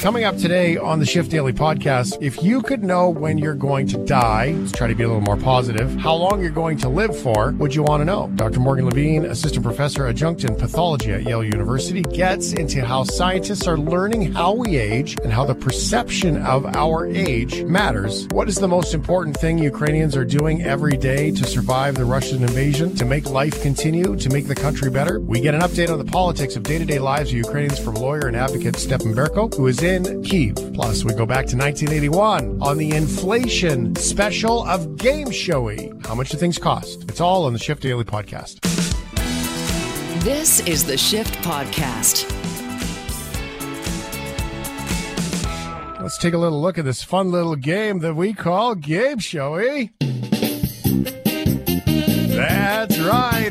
Coming up today on the Shift Daily podcast, if you could know when you're going to die, let's try to be a little more positive, how long you're going to live for, would you want to know? Dr. Morgan Levine, assistant professor adjunct in pathology at Yale University, gets into how scientists are learning how we age and how the perception of our age matters. What is the most important thing Ukrainians are doing every day to survive the Russian invasion, to make life continue, to make the country better? We get an update on the politics of day to day lives of Ukrainians from lawyer and advocate Stepan Berko, who is in Kiev. Plus, we go back to 1981 on the inflation special of Game Showy. How much do things cost? It's all on the Shift Daily podcast. This is the Shift Podcast. Let's take a little look at this fun little game that we call Game Showy. That's right,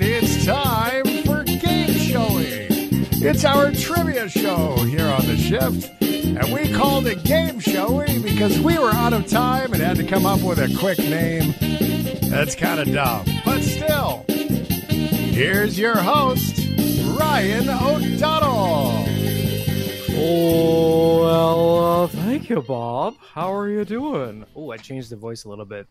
It's our trivia show here on the Shift. And we called it Game Showy eh, because we were out of time and had to come up with a quick name. That's kind of dumb. But still, here's your host, Ryan O'Donnell. Oh, well, uh, thank you, Bob. How are you doing? Oh, I changed the voice a little bit.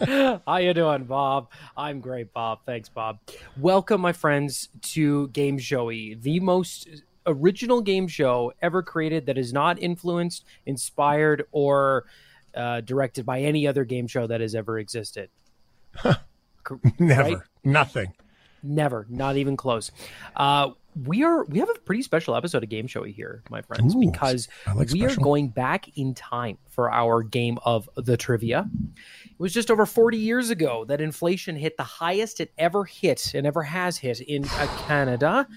How you doing, Bob? I'm great, Bob. Thanks, Bob. Welcome, my friends, to Game Showy, the most original game show ever created that is not influenced, inspired, or uh, directed by any other game show that has ever existed. Never. Right? Nothing. Never, not even close. Uh, we are we have a pretty special episode of Game Showy here, my friends, Ooh, because like we are going back in time for our game of the trivia. It was just over 40 years ago that inflation hit the highest it ever hit and ever has hit in uh, Canada.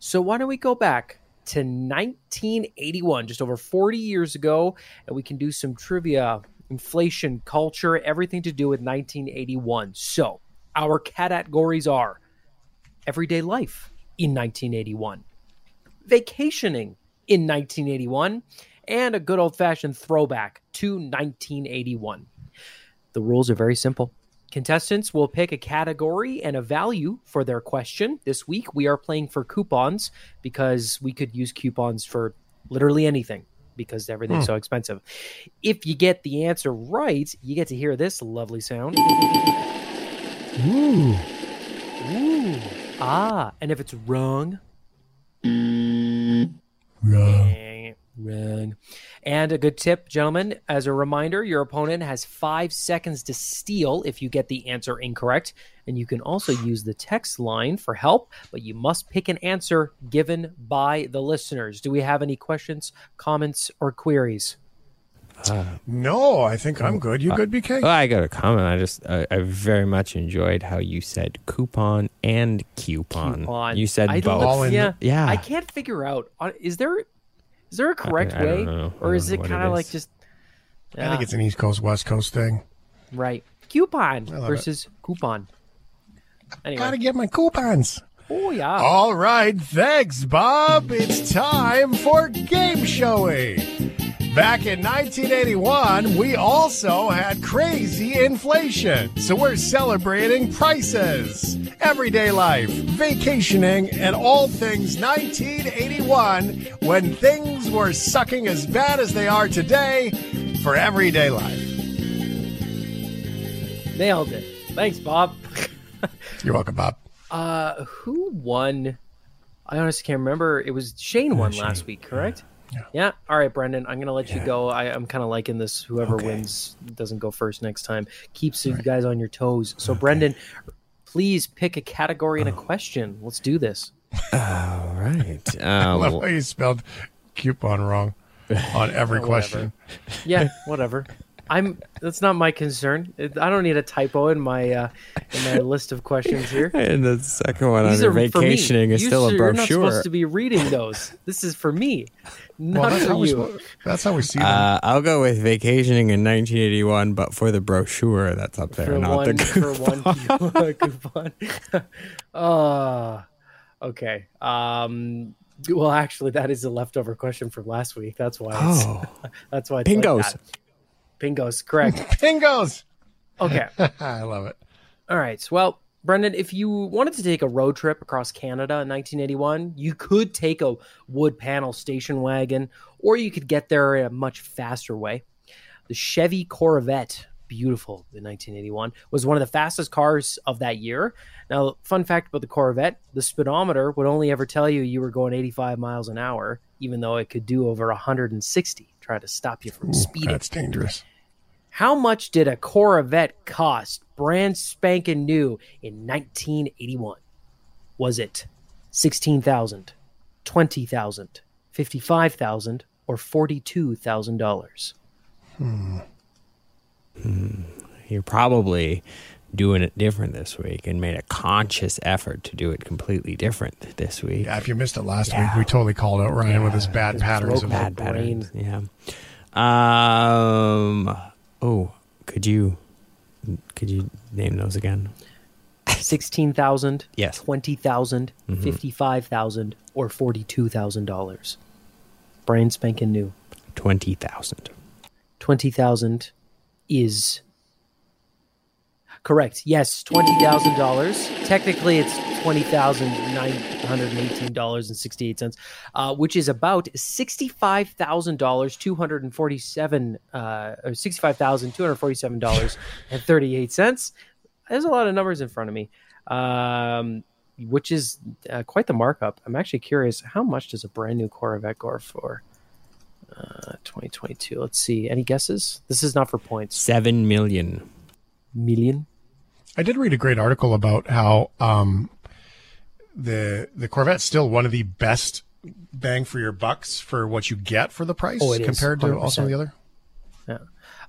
So why don't we go back to 1981, just over 40 years ago, and we can do some trivia, inflation, culture, everything to do with 1981. So our categories are everyday life in 1981, vacationing in 1981, and a good old fashioned throwback to 1981. The rules are very simple. Contestants will pick a category and a value for their question. This week, we are playing for coupons because we could use coupons for literally anything because everything's hmm. so expensive. If you get the answer right, you get to hear this lovely sound. Ooh. Ooh. Ah, and if it's wrong, eh, wrong. And a good tip, gentlemen, as a reminder, your opponent has five seconds to steal if you get the answer incorrect. And you can also use the text line for help, but you must pick an answer given by the listeners. Do we have any questions, comments, or queries? No, I think I'm good. Uh, You good, BK? Well, I got a comment. I just I, I very much enjoyed how you said coupon and coupon. Coupon. You said I both. All yeah, Yeah. I can't figure out. uh, Is there is there a correct I don't way, or is it kind of like is. just? I think it's an East Coast, West Coast thing. Right. Coupon love versus coupon. Anyway. Gotta get my coupons. oh, yeah. All right, thanks, Bob. It's time for Game Showy. Back in 1981, we also had crazy inflation. So we're celebrating prices, everyday life, vacationing, and all things 1981 when things were sucking as bad as they are today for everyday life. Nailed it. Thanks, Bob. You're welcome, Bob. Uh, who won? I honestly can't remember. It was Shane won last week, correct? Yeah. All right, Brendan. I'm gonna let you go. I, I'm kind of liking this. Whoever Okay. wins doesn't go first next time. Keeps you guys on your toes. So, Brendan, please pick a category and Oh. a question. Let's do this. All right. Uh, I love how you spelled coupon wrong on every question. Yeah, whatever. I'm. That's not my concern. I don't need a typo in my uh, in my list of questions here. and the second one These under are for me. vacationing is You still a sir- You're not supposed to be reading those. This is for me, Well, not that's for how, we, you. spo- that's how we see them. Uh, I'll go with vacationing in 1981, but for the brochure that's up there, for not one the for one coupon. coupon. uh, okay. Um. Well, actually, that is a leftover question from last week. That's why. It's, Oh, that's why. It's like that. Pingos. Correct. Pingos. Okay. I love it. All right. Well, Brendan, if you wanted to take a road trip across Canada in 1981, you could take a wood panel station wagon, or you could get there in a much faster way. The Chevy Corvette, beautiful in 1981, was one of the fastest cars of that year. Now, fun fact about the Corvette the speedometer would only ever tell you you were going 85 miles an hour, even though it could do over 160, try to stop you from speeding. That's dangerous. How much did a Corvette cost, brand spanking new, in 1981? Was it 16,000, 20,000, 55,000, or $42,000? Hmm. hmm. You're probably doing it different this week and made a conscious effort to do it completely different this week. Yeah, if you missed it last Yeah. week, we totally called out Ryan with his bad His patterns of broke Bad patterns. Yeah. Um. Oh, could you could you name those again? 16,000, Yes. 20,000, mm-hmm. 55,000, or $42,000? Brand spanking new. Twenty thousand. 20,000 is correct. Yes, $20,000. Technically it's $20,918.68, uh, which is about $65,000, 247 uh, or $65,247.38. There's a lot of numbers in front of me. Um, which is uh, quite the markup. I'm actually curious how much does a brand new Corvette go for? Uh, 2022. Let's see. Any guesses? This is not for points. Seven million. Million. I did read a great article about how um, the the Corvette's still one of the best bang for your bucks for what you get for the price Oh, compared to of the 100%. other.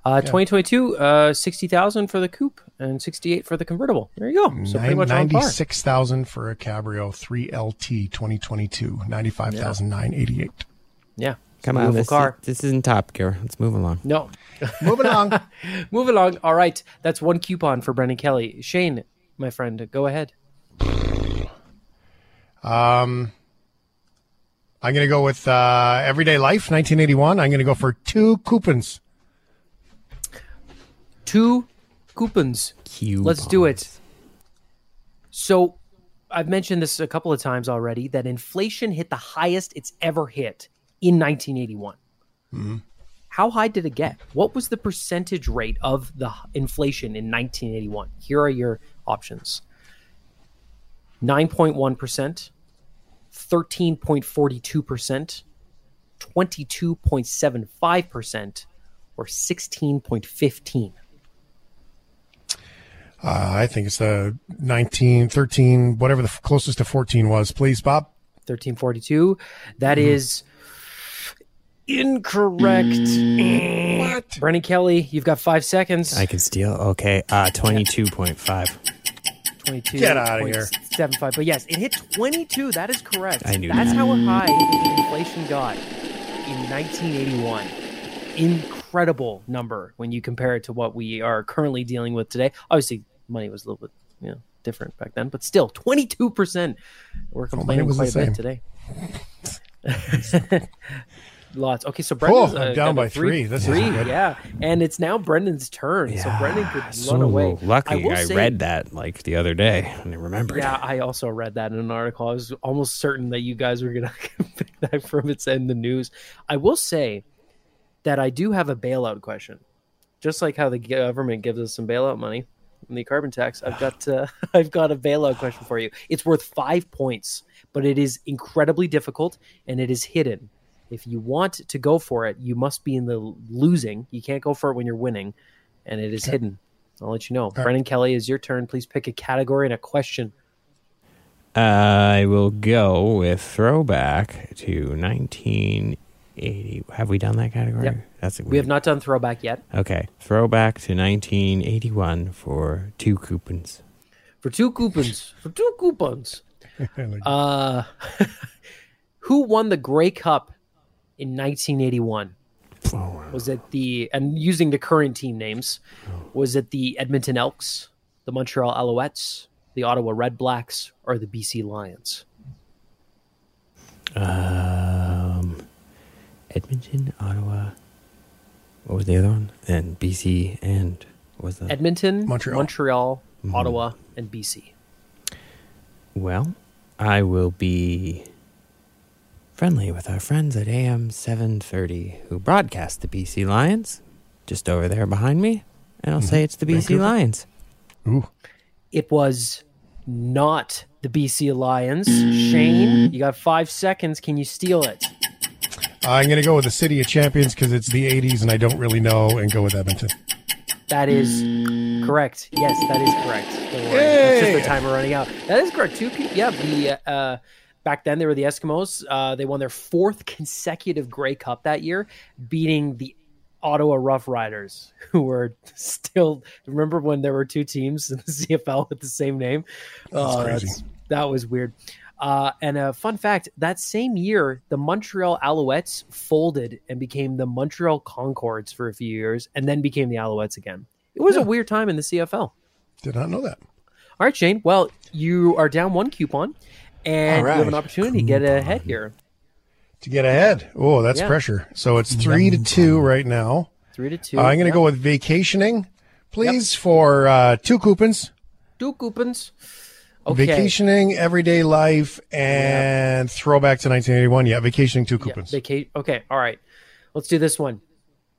Uh, 2022. Uh, 60,000 for the coupe and 68 for the convertible. There you go. So pretty much on par. Ninety-six thousand for a Cabrio 3LT 2022, ninety-five thousand nine eighty-eight. Yeah. Come on, this, car. this isn't Top Gear. Let's move along. No. move along, Move along. All right. That's one coupon for Brendan Kelly. Shane, my friend, go ahead. Um, I'm going to go with uh, Everyday Life 1981. I'm going to go for two coupons. Two coupons. Let's do it. So, I've mentioned this a couple of times already that inflation hit the highest it's ever hit in 1981. How high did it get? What was the percentage rate of the inflation in 1981? Here are your options 9.1%, 13.42%, 22.75%, or 16.15. Uh, I think it's the 19, 13, whatever the f- closest to 14 was. Please, Bob. 1342. That is incorrect. What? Brendan Kelly, you've got five seconds. I can steal. Okay. Uh, twenty-two point five. 22. Get outta here. 75. But yes, it hit 22. That is correct. I knew That's that. how high inflation got in 1981. Incredible number when you compare it to what we are currently dealing with today. Obviously, money was a little bit you know, different back then, but still, 22%. We're complaining was quite a bit today. Lots. Okay, so Brendan's Oh, uh, down by three. This is three, good. yeah, and it's now Brendan's turn. so Brendan could so run away. lucky I, say- read that like the other day and I remembered. Yeah, I also read that in an article. I was almost certain that you guys were gonna pick that from its in the news. I will say that I do have a bailout question. Just like how the government gives us some bailout money from the carbon tax, I've got uh, I've got a bailout question for you. It's worth five points, but it is incredibly difficult and it is hidden. If you want to go for it, you must be in the losing. You can't go for it when you're winning, and it is hidden. I'll let you know. Brendan Kelly, is your turn. Please pick a category and a question. I will go with throwback to 1980. Have we done that category? Yep. That's We have not done throwback yet. Okay, throwback to 1981 for two coupons. For two coupons. For two coupons. Uh, who won the Grey Cup in 1981? Was it the and using the current team names? Was it the Edmonton Elks, the Montreal Alouettes, the Ottawa Redblacks, or the BC Lions? Um, Edmonton, Ottawa. What was the other one? And BC and what was that Edmonton, Montreal. Montreal, Ottawa, and BC. Well, I will be friendly with our friends at AM 730 who broadcast the BC Lions just over there behind me, and I'll mm-hmm. say it's the BC Vancouver? Lions. Ooh. It was not the BC Lions. Mm. Shane, you got five seconds. Can you steal it? I'm going to go with the City of Champions because it's the 80s and I don't really know and go with Edmonton. That is mm. correct. Yes, that is correct. Don't worry. That's just the timer running out. That is correct. Two people. Yeah, the uh, uh back then they were the Eskimos. Uh, they won their fourth consecutive Grey Cup that year, beating the Ottawa Rough Riders, who were still. Remember when there were two teams in the CFL with the same name? That's Oh, crazy. that was weird. Uh, and a fun fact: that same year, the Montreal Alouettes folded and became the Montreal Concords for a few years, and then became the Alouettes again. It was a weird time in the CFL. Did not know that. All right, Shane. Well, you are down one coupon, and All you have an opportunity to get ahead here. To get ahead. Oh, that's Yeah. pressure. So it's three to two right now. Three to two. Uh, I'm going to Yep. go with vacationing, please, for uh, two coupons. two coupons. Okay. Vacationing, everyday life, and throwback to 1981. Yeah, vacationing, two Yeah, coupons. vaca- okay. All right. Let's do this one.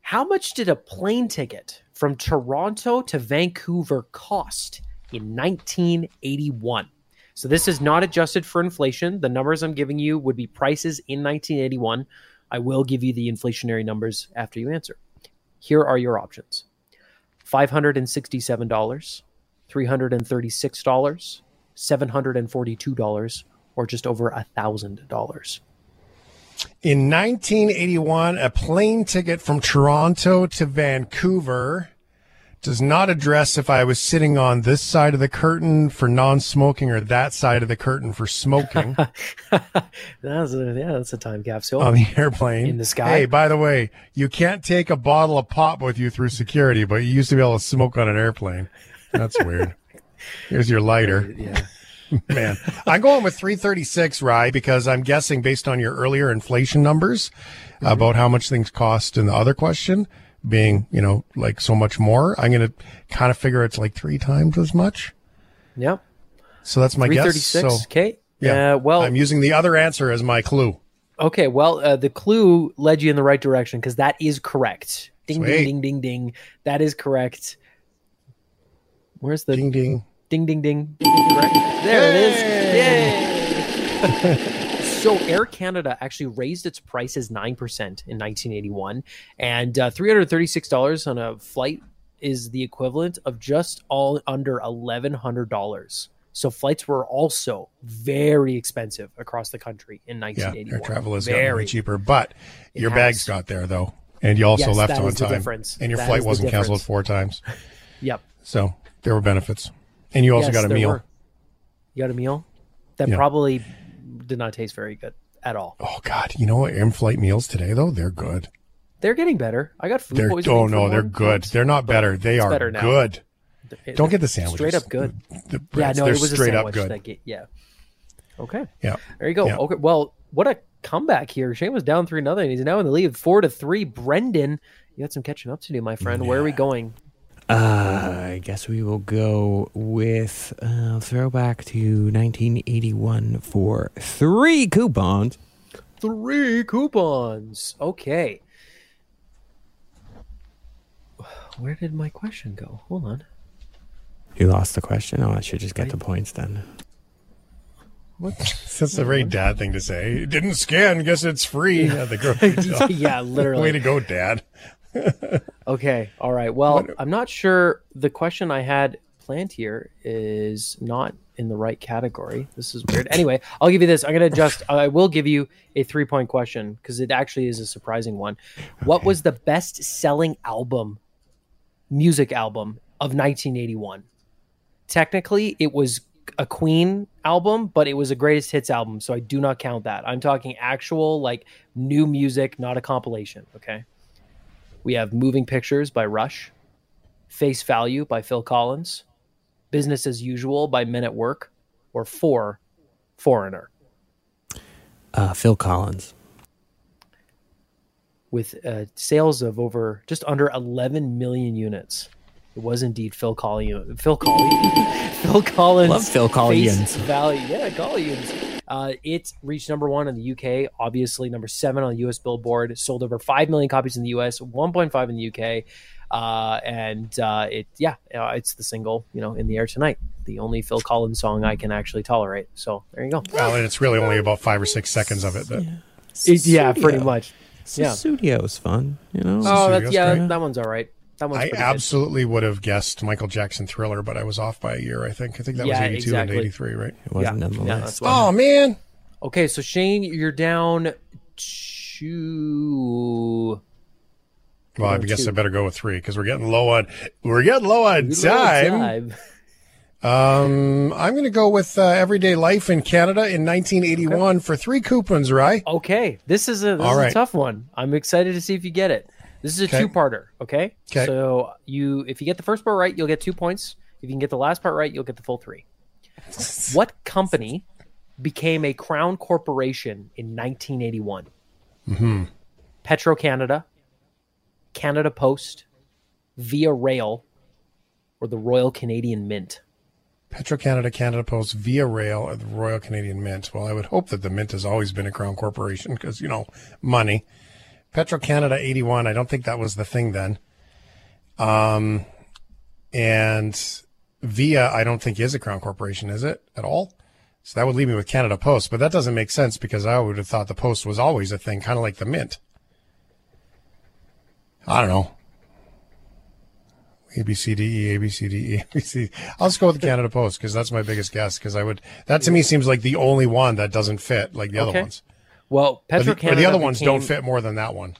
How much did a plane ticket from Toronto to Vancouver cost in 1981? So this is not adjusted for inflation. The numbers I'm giving you would be prices in 1981. I will give you the inflationary numbers after you answer. Here are your options. $567, $336, $742, or just over $1,000. In 1981, a plane ticket from Toronto to Vancouver does not address if I was sitting on this side of the curtain for non-smoking or that side of the curtain for smoking That's a, yeah, that's a time capsule. on the airplane. In the sky? Hey, by the way, you can't take a bottle of pop with you through security, but you used to be able to smoke on an airplane. That's weird. Here's your lighter. yeah. Man, I'm going with 336, Rye, because I'm guessing based on your earlier inflation numbers mm-hmm. about how much things cost in the other question being, you know, like so much more. I'm going to kind of figure it's like three times as much. Yep. So that's my guess. 336. So okay. yeah, Uh, well, I'm using the other answer as my clue. okay. Well, uh, the clue led you in the right direction because that is correct. Ding, Sweet. ding, ding, ding, ding. That is correct. Where's the Ding ding. ding, ding, ding? Correct. There it is. Yay. So Air Canada actually raised its prices nine percent in 1981, and uh, 336 dollars on a flight is the equivalent of just all under 1,100 dollars. So flights were also very expensive across the country in Yeah, 1981. air travel has gotten very cheaper, but your has. bags got there though, and you also Yes, left on time, difference. and your That flight wasn't canceled four times. Yep. So there were benefits, and you also Yes, got a meal. were. You got a meal that Yeah. probably did not taste very good at all. Oh God, you know what? In-flight meals today though, they're good. They're getting better. I got food They're poisoning. oh no, they're good. month. They're not better. They are better now. good. It- Don't get the sandwiches. Straight up good. The Yeah, breads, no, it was straight a up good. Get, yeah. Okay. Yeah. There you go. Yeah. Okay. Well, what a comeback here. Shane was down three nothing. He's now in the lead, four to three. Brendan, you got some catching up to do, my friend. Where are we going? Uh, I guess we will go with uh, throwback to 1981 for three coupons. Three coupons. Okay. Where did my question go? Hold on. You lost the question. Oh, I should just get the points then. What? That's a very dad thing to say. It didn't scan. Guess it's free at the grocery store. yeah, literally. Way to go, Dad. Okay. All right. Well, I'm not sure the question I had planned here is not in the right category. This is weird. Anyway, I'll give you this. I'm going to adjust. I will give you a three point question because it actually is a surprising one. What was the best selling album, music album of 1981? Technically, it was a Queen album, but it was a greatest hits album. So I do not count that. I'm talking actual, like, new music, not a compilation. Okay. We have Moving Pictures by Rush, Face Value by Phil Collins, Business as Usual by Men at Work, or Four, Foreigner, Uh, Phil Collins. with uh, sales of over just under 11 million units. It was indeed Phil Collins. Phil Collins. Phil Collins. Love Phil Collins. Face Value. Yeah, Collins. Uh, it reached number one in the UK. Obviously, number seven on the US Billboard. Sold over five million copies in the US, 1.5 in the UK. Uh, and uh, it, yeah, uh, it's the single, you know, in the air tonight. The only Phil Collins song I can actually tolerate. So there you go. Well, and it's really only about five or six seconds of it. That, It- yeah, pretty much. Yeah. Studio is fun, you know. Oh, that's yeah, great. that one's all right. That one's I pretty good. absolutely would have guessed Michael Jackson Thriller, but I was off by a year, I think. I think that Yeah, was 82 exactly. and 83, right? it wasn't yeah, on the yeah, list. that's. Oh, man. Okay, so Shane, you're down two. Well, I guess two. I better go with three because we're getting low on we're getting low on time. Um, I'm going to go with uh, Everyday Life in Canada in 1981 for three coupons, right? Okay, this is a this All is right. a tough one. I'm excited to see if you get it. This is a Okay. two-parter. okay? So you, if you get the first part right, you'll get two points. If you can get the last part right, you'll get the full three. what company became a crown corporation in 1981? Mm-hmm. Petro Canada, Canada Post, Via Rail, or the Royal Canadian Mint. Petro Canada, Canada Post, Via Rail, or the Royal Canadian Mint. Well, I would hope that the Mint has always been a crown corporation because, you know, money. Petro Canada 81, I don't think that was the thing then. Um, and Via, I don't think is a crown corporation, is it at all? So that would leave me with Canada Post, but that doesn't make sense because I would have thought the Post was always a thing, kind of like the Mint. I don't know. A B C D E A B C D E A B C. I'll just go with the Canada Post because that's my biggest guess. Because I would that to me seems like the only one that doesn't fit like the other ones. Well, Petro Canada. the other ones don't fit more than that one.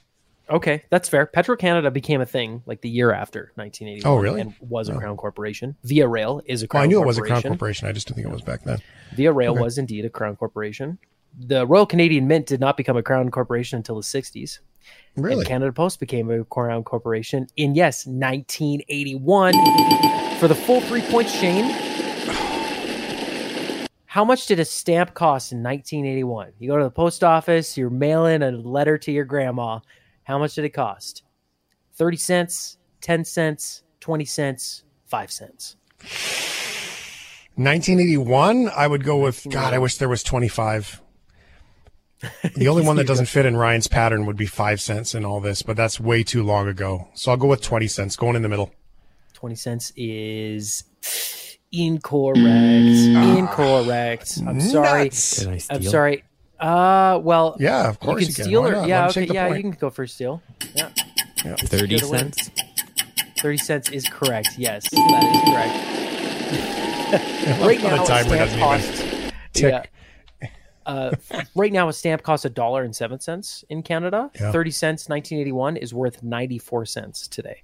Okay, that's fair. Petro Canada became a thing like the year after 1981. Oh, really? And was a oh. crown corporation. Via Rail is a oh, crown Well, I knew it was a crown corporation. I just didn't think it was back then. Via Rail was indeed a crown corporation. The Royal Canadian Mint did not become a crown corporation until the 60s. Really? And Canada Post became a crown corporation in, yes, 1981. For the full three points, Shane, how much did a stamp cost in 1981? You go to the post office, you're mailing a letter to your grandma. How much did it cost? 30 cents, 10 cents, 20 cents, 5 cents. 1981. I would go with God. I wish there was 25. The only one that doesn't fit in Ryan's pattern would be five cents in all this, but that's way too long ago. So I'll go with 20 cents, going in the middle. 20 cents is incorrect. Incorrect. I'm sorry. Nuts. Did I steal? I'm sorry. Uh, well, Yeah, of you course can you can. steal Why or yeah, okay, yeah, point. you can go for steal. Yeah, Thirty cents. 30 cents is correct. Yes, that is correct. right now, a timer stamp doesn't cost. Yeah. Uh, right now, a stamp costs a dollar and seven cents in Canada. Yeah. Thirty cents, 1981, is worth 94 cents today.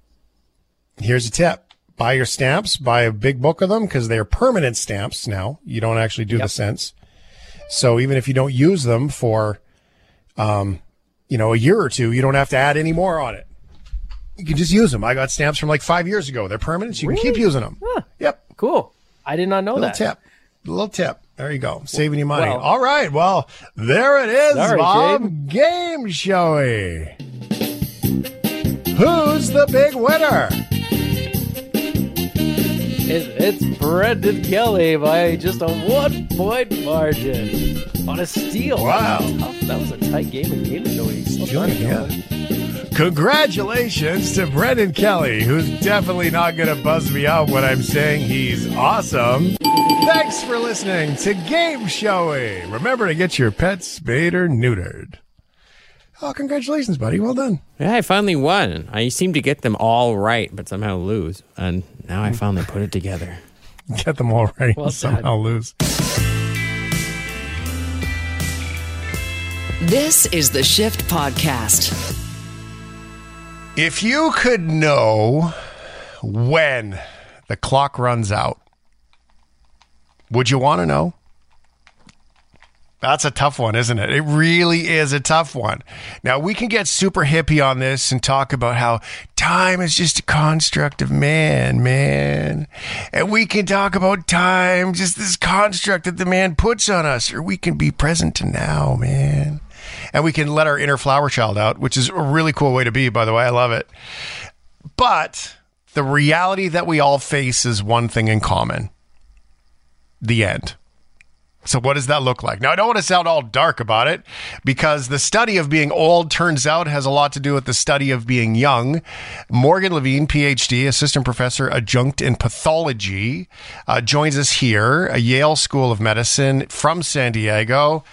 Here's a tip. Buy your stamps, buy a big book of them because they're permanent stamps now. You don't actually do the cents. So even if you don't use them for, um, you know, a year or two, you don't have to add any more on it. You can just use them. I got stamps from like five years ago. They're permanent. So you can keep using them. Yep. Cool. I did not know Little that. tip. Little tip. There you go. Saving you money. Well- All right. Well, there it is, Sorry, Bob. Game showy. Who's the big winner? It, it's Brendan Kelly by just a one point margin on a steal. Wow. That was. That was a tight game of game Stealing, yeah. Congratulations to Brendan Kelly, who's definitely not going to buzz me out when I'm saying he's awesome. Thanks for listening to Game Showy. Remember to get your pets spayed or neutered. Oh, congratulations, buddy. Well done. Yeah, I finally won. I seem to get them all right, but somehow lose. And now I hmm. finally put it together. Get them all right Well and somehow lose. This is the Shift Podcast. If you could know when the clock runs out, would you want to know? That's a tough one, isn't it? It really is a tough one. Now, we can get super hippie on this and talk about how time is just a construct of man, man. And we can talk about time, just this construct that the man puts on us, or we can be present to now, man. And we can let our inner flower child out, which is a really cool way to be, by the way. I love it. But the reality that we all face is one thing in common the end. So, what does that look like? Now, I don't want to sound all dark about it because the study of being old turns out has a lot to do with the study of being young. Morgan Levine, PhD, assistant professor adjunct in pathology, uh, joins us here, a Yale School of Medicine from San Diego.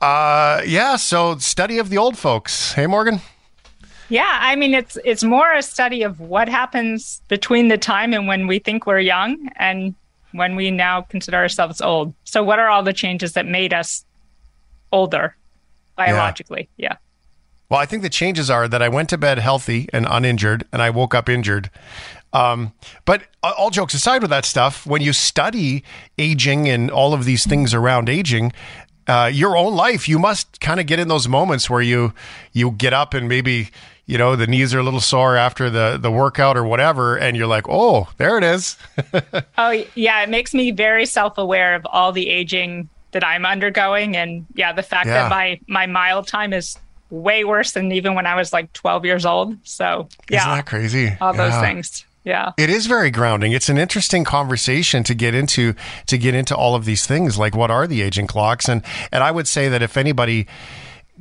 Uh, yeah, so study of the old folks. Hey, Morgan. Yeah, I mean it's it's more a study of what happens between the time and when we think we're young and when we now consider ourselves old. So, what are all the changes that made us older biologically? Yeah. yeah. Well, I think the changes are that I went to bed healthy and uninjured, and I woke up injured. Um, but all jokes aside with that stuff, when you study aging and all of these things around aging, uh, your own life, you must kind of get in those moments where you you get up and maybe you know the knees are a little sore after the the workout or whatever and you're like oh there it is. Oh yeah it makes me very self-aware of all the aging that i'm undergoing and yeah the fact yeah. that my my mile time is way worse than even when i was like 12 years old. So yeah. Isn't that crazy? All those things. Yeah. It is very grounding. It's an interesting conversation to get into to get into all of these things like what are the aging clocks? And and i would say that if anybody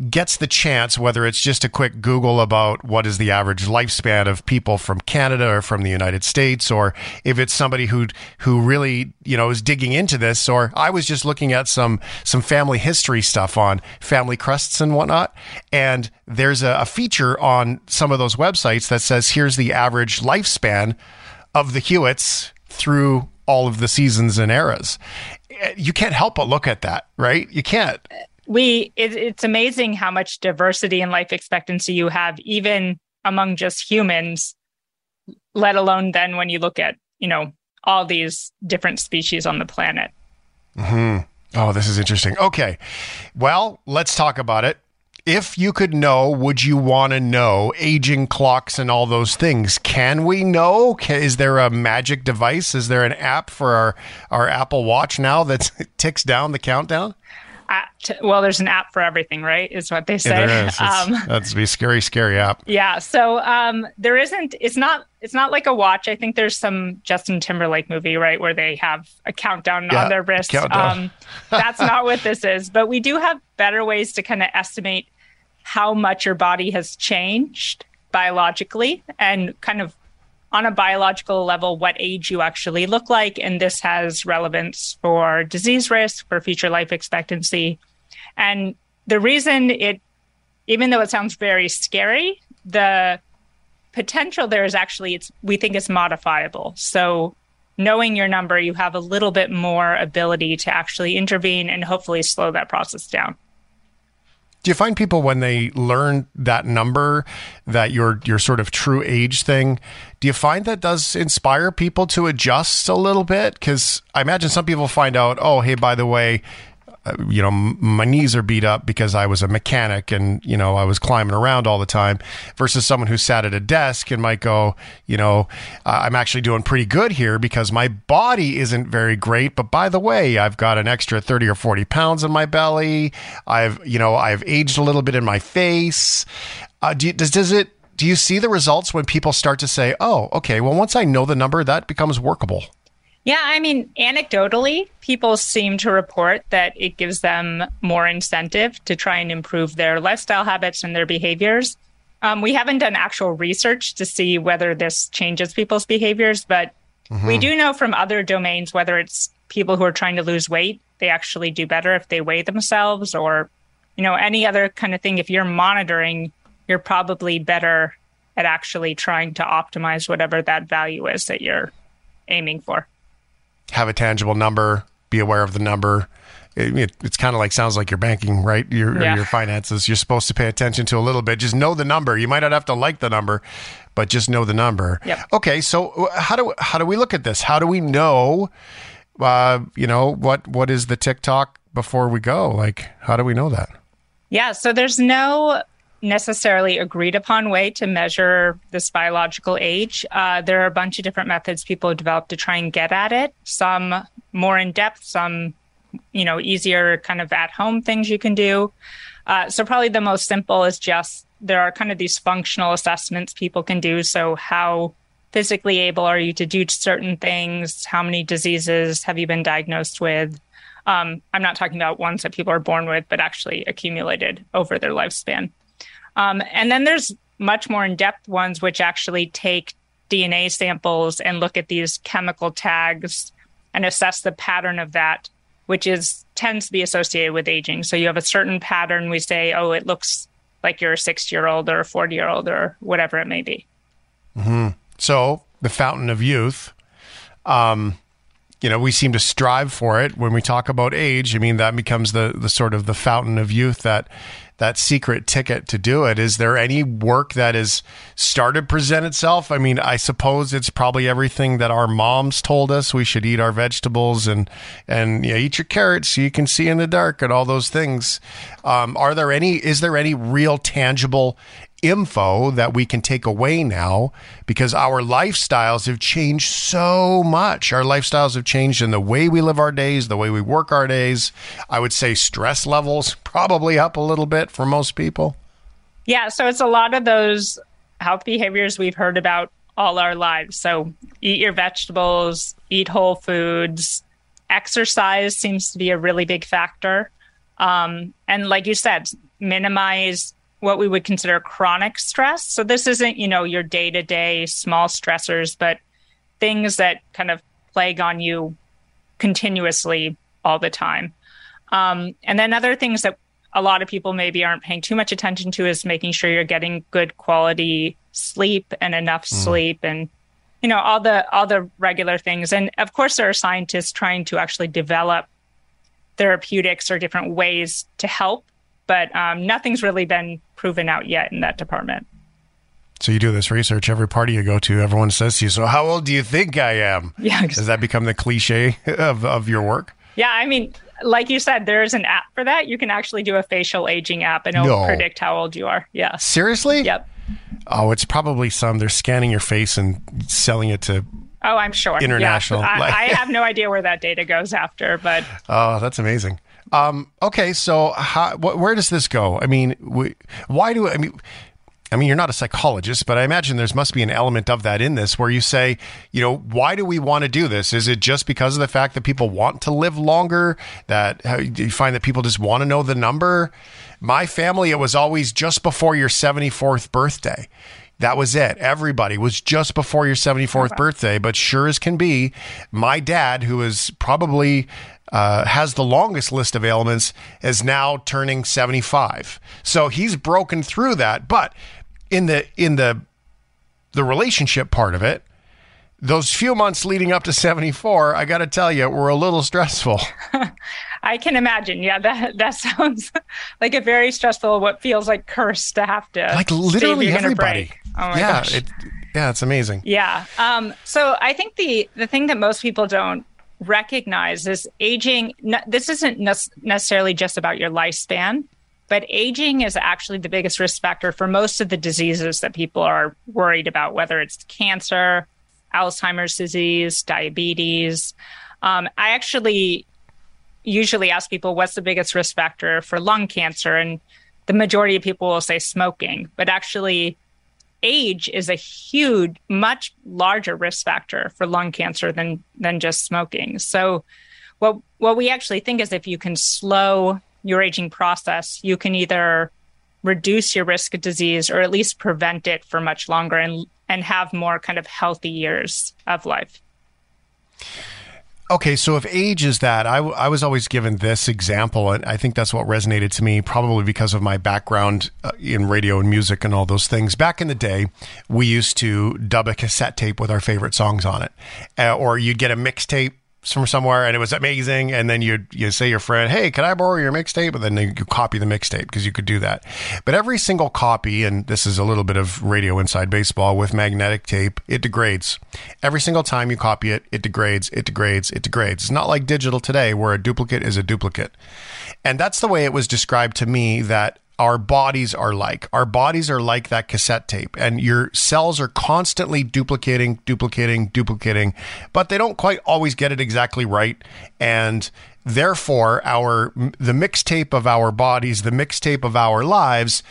gets the chance, whether it's just a quick Google about what is the average lifespan of people from Canada or from the United States, or if it's somebody who who really you know is digging into this, or I was just looking at some some family history stuff on family crests and whatnot, and there's a, a feature on some of those websites that says here's the average lifespan of the Hewitts through all of the seasons and eras. Eh, you can't help but look at that, right? You can't we it, it's amazing how much diversity and life expectancy you have even among just humans let alone then when you look at you know all these different species on the planet hmm oh this is interesting okay well let's talk about it if you could know, would you want to know aging clocks and all those things? Can we know? Is there a magic device? Is there an app for our, our Apple Watch now that ticks down the countdown? Well, there's an app for everything, right? Is what they say. Yeah. Um, that's be scary, scary app. Yeah. So um, there isn't. It's not. It's not like a watch. I think there's some Justin Timberlake movie, right, where they have a countdown yeah, on their wrist. Um, that's not what this is. But we do have better ways to kind of estimate how much your body has changed biologically and kind of on a biological level what age you actually look like. And this has relevance for disease risk, for future life expectancy. And the reason it, even though it sounds very scary, the potential there is actually it's we think it's modifiable. So knowing your number, you have a little bit more ability to actually intervene and hopefully slow that process down. Do you find people when they learn that number, that your your sort of true age thing, do you find that does inspire people to adjust a little bit? Because I imagine some people find out, oh, hey, by the way, you know, my knees are beat up because I was a mechanic and, you know, I was climbing around all the time versus someone who sat at a desk and might go, you know, I'm actually doing pretty good here because my body isn't very great. But by the way, I've got an extra 30 or 40 pounds in my belly. I've, you know, I've aged a little bit in my face. Uh, do you, does, does it, do you see the results when people start to say, oh, okay, well, once I know the number, that becomes workable? Yeah, I mean, anecdotally, people seem to report that it gives them more incentive to try and improve their lifestyle habits and their behaviors. Um, we haven't done actual research to see whether this changes people's behaviors, but mm-hmm. we do know from other domains, whether it's people who are trying to lose weight, they actually do better if they weigh themselves, or you know, any other kind of thing. If you're monitoring, you're probably better at actually trying to optimize whatever that value is that you're aiming for have a tangible number, be aware of the number. It, it, it's kind of like sounds like your banking, right? Your yeah. your finances. You're supposed to pay attention to a little bit. Just know the number. You might not have to like the number, but just know the number. Yep. Okay, so uh, how do how do we look at this? How do we know? Uh, you know what what is the TikTok before we go? Like, how do we know that? Yeah, so there's no necessarily agreed upon way to measure this biological age. Uh, there are a bunch of different methods people have developed to try and get at it. Some more in depth, some you know easier kind of at home things you can do. Uh, so probably the most simple is just there are kind of these functional assessments people can do. So how physically able are you to do certain things? How many diseases have you been diagnosed with? Um, I'm not talking about ones that people are born with, but actually accumulated over their lifespan. Um, and then there's much more in depth ones, which actually take DNA samples and look at these chemical tags and assess the pattern of that, which is tends to be associated with aging. So you have a certain pattern. We say, oh, it looks like you're a 60 year old or a 40 year old or whatever it may be. Mm-hmm. So the fountain of youth. Um, you know, we seem to strive for it when we talk about age. I mean, that becomes the the sort of the fountain of youth that that secret ticket to do it. Is there any work that has started present itself? I mean, I suppose it's probably everything that our moms told us. We should eat our vegetables and and eat your carrots so you can see in the dark and all those things. Um, are there any? Is there any real tangible info that we can take away now because our lifestyles have changed so much. Our lifestyles have changed in the way we live our days, the way we work our days. I would say stress levels probably up a little bit for most people. Yeah, so it's a lot of those health behaviors we've heard about all our lives. So eat your vegetables, eat whole foods, exercise seems to be a really big factor. Um, and like you said, minimize what we would consider chronic stress. So this isn't, you know, your day to day small stressors, but things that kind of plague on you continuously all the time. Um, and then other things that a lot of people maybe aren't paying too much attention to is making sure you're getting good quality sleep and enough mm. sleep and you know all the all the regular things and of course there are scientists trying to actually develop therapeutics or different ways to help but um, nothing's really been proven out yet in that department. So you do this research every party you go to, everyone says to you, "So how old do you think I am?" Yeah, exactly. does that become the cliche of of your work? Yeah, I mean, like you said, there's an app for that. You can actually do a facial aging app, and it'll no. predict how old you are. Yeah, seriously? Yep. Oh, it's probably some. They're scanning your face and selling it to Oh, I'm sure. International. Yeah. I, I, have no idea where that data goes after, but. Oh, that's amazing. Um, okay, so how, wh- where does this go? I mean, we, why do I mean? I mean, you're not a psychologist, but I imagine there must be an element of that in this where you say, you know, why do we want to do this? Is it just because of the fact that people want to live longer? That do you find that people just want to know the number? My family, it was always just before your 74th birthday. That was it. Everybody was just before your 74th okay. birthday, but sure as can be, my dad, who is probably uh, has the longest list of ailments, is now turning 75. So he's broken through that. But in the in the the relationship part of it, those few months leading up to 74, I got to tell you, were a little stressful. I can imagine. Yeah, that that sounds like a very stressful, what feels like curse to have to like literally everybody. Oh my yeah, gosh. It, yeah, it's amazing. Yeah. Um, so I think the the thing that most people don't recognize is aging. This isn't necessarily just about your lifespan, but aging is actually the biggest risk factor for most of the diseases that people are worried about, whether it's cancer, Alzheimer's disease, diabetes. Um, I actually usually ask people what's the biggest risk factor for lung cancer, and the majority of people will say smoking, but actually age is a huge, much larger risk factor for lung cancer than than just smoking. So, what what we actually think is if you can slow your aging process, you can either reduce your risk of disease or at least prevent it for much longer and and have more kind of healthy years of life. Okay, so if age is that, I, w- I was always given this example, and I think that's what resonated to me, probably because of my background uh, in radio and music and all those things. Back in the day, we used to dub a cassette tape with our favorite songs on it, uh, or you'd get a mixtape from somewhere and it was amazing. And then you you say your friend hey can i borrow your mixtape? And then you copy the mixtape because you could do that. But every single copy and this is a little bit of radio inside baseball with magnetic tape it degrades. Every single time you copy it it degrades it degrades it degrades. It's not like digital today where a duplicate is a duplicate. And that's the way it was described to me that our bodies are like. Our bodies are like that cassette tape, and your cells are constantly duplicating, duplicating, duplicating, but they don't quite always get it exactly right. And therefore, our the mixtape of our bodies, the mixtape of our lives,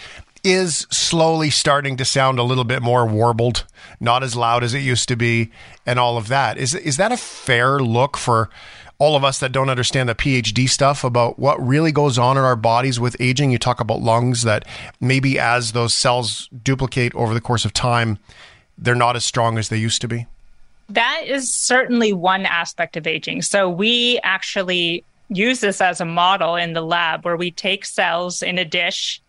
is slowly starting to sound a little bit more warbled, not as loud as it used to be, and all of that. Is is that a fair look for all of us that don't understand the PhD stuff about what really goes on in our bodies with aging? You talk about lungs that maybe as those cells duplicate over the course of time, they're not as strong as they used to be. That is certainly one aspect of aging. So we actually use this as a model in the lab where we take cells in a dish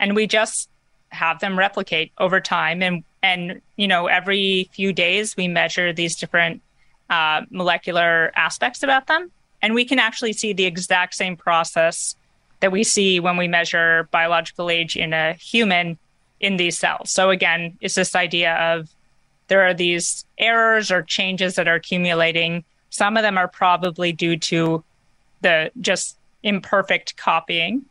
and we just have them replicate over time and and you know every few days we measure these different uh, molecular aspects about them. And we can actually see the exact same process that we see when we measure biological age in a human in these cells. So again it's this idea of there are these errors or changes that are accumulating. Some of them are probably due to the just imperfect copying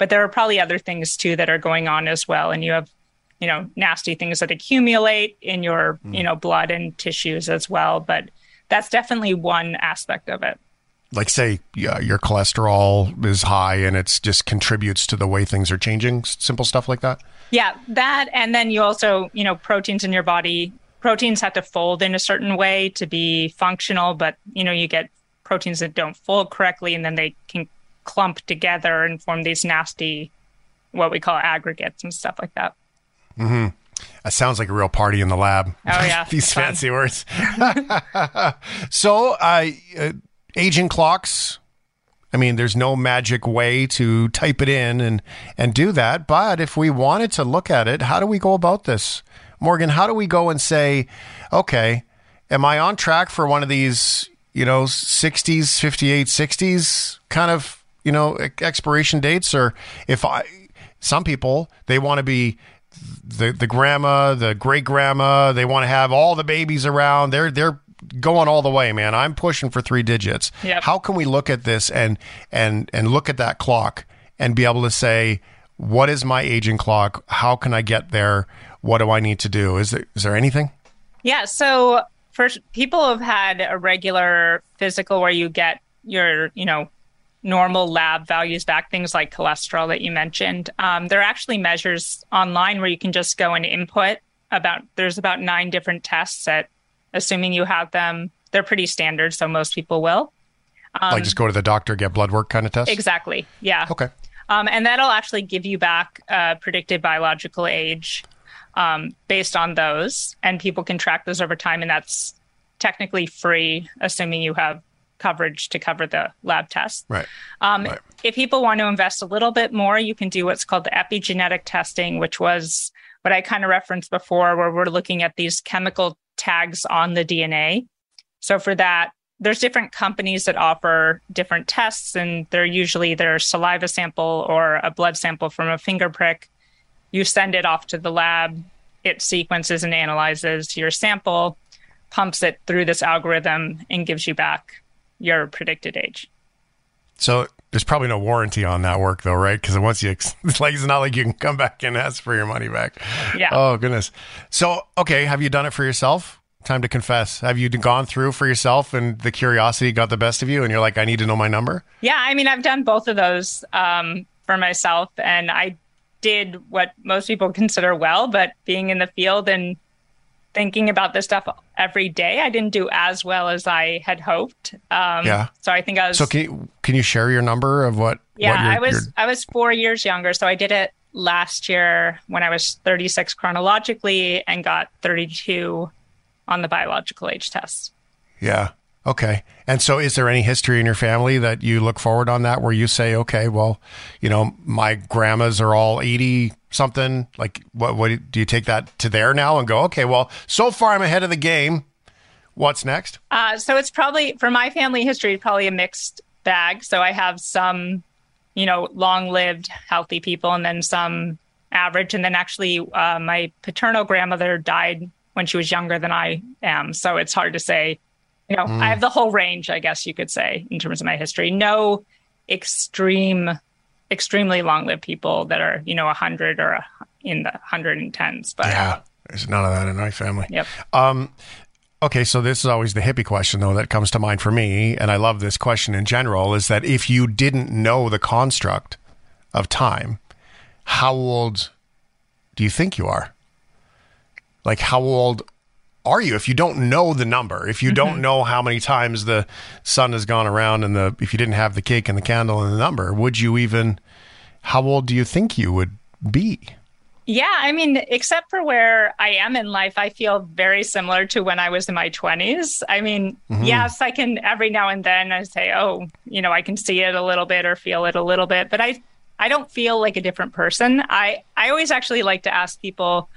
but there are probably other things too that are going on as well. And you have you know nasty things that accumulate in your mm. you know blood and tissues as well. But that's definitely one aspect of it like say yeah, your cholesterol is high and it just contributes to the way things are changing simple stuff like that yeah that and then you also you know proteins in your body proteins have to fold in a certain way to be functional but you know you get proteins that don't fold correctly and then they can clump together and form these nasty, what we call aggregates and stuff like that. Mm-hmm. That sounds like a real party in the lab. Oh yeah, these fancy words. so, uh, uh, aging clocks. I mean, there's no magic way to type it in and and do that. But if we wanted to look at it, how do we go about this, Morgan? How do we go and say, okay, am I on track for one of these, you know, 60s, 58, 60s kind of you know expiration dates or if i some people they want to be the the grandma the great grandma they want to have all the babies around. They're they're going all the way man. I'm pushing for three digits. Yep. how can we look at this and and and look at that clock and be able to say what is my aging clock? How can i get there? What do i need to do? Is there is there anything? Yeah so for people who've had a regular physical where you get your you know normal lab values back, things like cholesterol that you mentioned. Um, there are actually measures online where you can just go and input about, there's about nine different tests that, assuming you have them, they're pretty standard, so most people will. Um, like just go to the doctor, get blood work kind of test? Exactly. Yeah. Okay. Um, and that'll actually give you back uh, predicted biological age um, based on those. And people can track those over time. And that's technically free, assuming you have coverage to cover the lab test. Right. Um, right. If people want to invest a little bit more, you can do what's called the epigenetic testing, which was what I kind of referenced before, where we're looking at these chemical tags on the DNA. So for that, there's different companies that offer different tests, and they're usually their saliva sample or a blood sample from a finger prick. You send it off to the lab, it sequences and analyzes your sample, pumps it through this algorithm, and gives you back your predicted age. So there's probably no warranty on that work though, right? Because once you it's like, it's not like you can come back and ask for your money back. Yeah. Oh goodness. So okay, have you done it for yourself? Time to confess. Have you gone through for yourself and the curiosity got the best of you, and you're like, I need to know my number? Yeah, I mean, I've done both of those um, for myself, and I did what most people consider well, but being in the field and thinking about this stuff every day. I didn't do as well as I had hoped. Um, yeah. So I think I was. So can you, can you share your number of what? Yeah, what I was I was four years younger, so I did it last year when I was 36 chronologically and got 32 on the biological age test. Yeah. Okay. And so is there any history in your family that you look forward on that where you say, okay, well, you know, my grandmas are all 80 something? Like what what do you take that to there now and go, okay, well, so far I'm ahead of the game. What's next? Uh, so it's probably for my family history, probably a mixed bag. So I have some, you know, long-lived, healthy people, and then some average. And then actually, uh, my paternal grandmother died when she was younger than I am. So it's hard to say you know, mm. I have the whole range, I guess you could say, in terms of my history. No extreme, extremely long lived people that are, you know, 100 or in the 110s. But yeah, there's none of that in my family. Yep. Um, okay, so this is always the hippie question, though, that comes to mind for me. And I love this question in general is that if you didn't know the construct of time, how old do you think you are? Like, how old are you if you don't know the number? If you don't mm-hmm. know how many times the sun has gone around and the if you didn't have the cake and the candle and the number, would you even? How old do you think you would be? Yeah, I mean, except for where I am in life, I feel very similar to when I was in my 20s. I mean, mm-hmm. yes, I can every now and then I say, "Oh, you know, I can see it a little bit or feel it a little bit," but I I don't feel like a different person. I I always actually like to ask people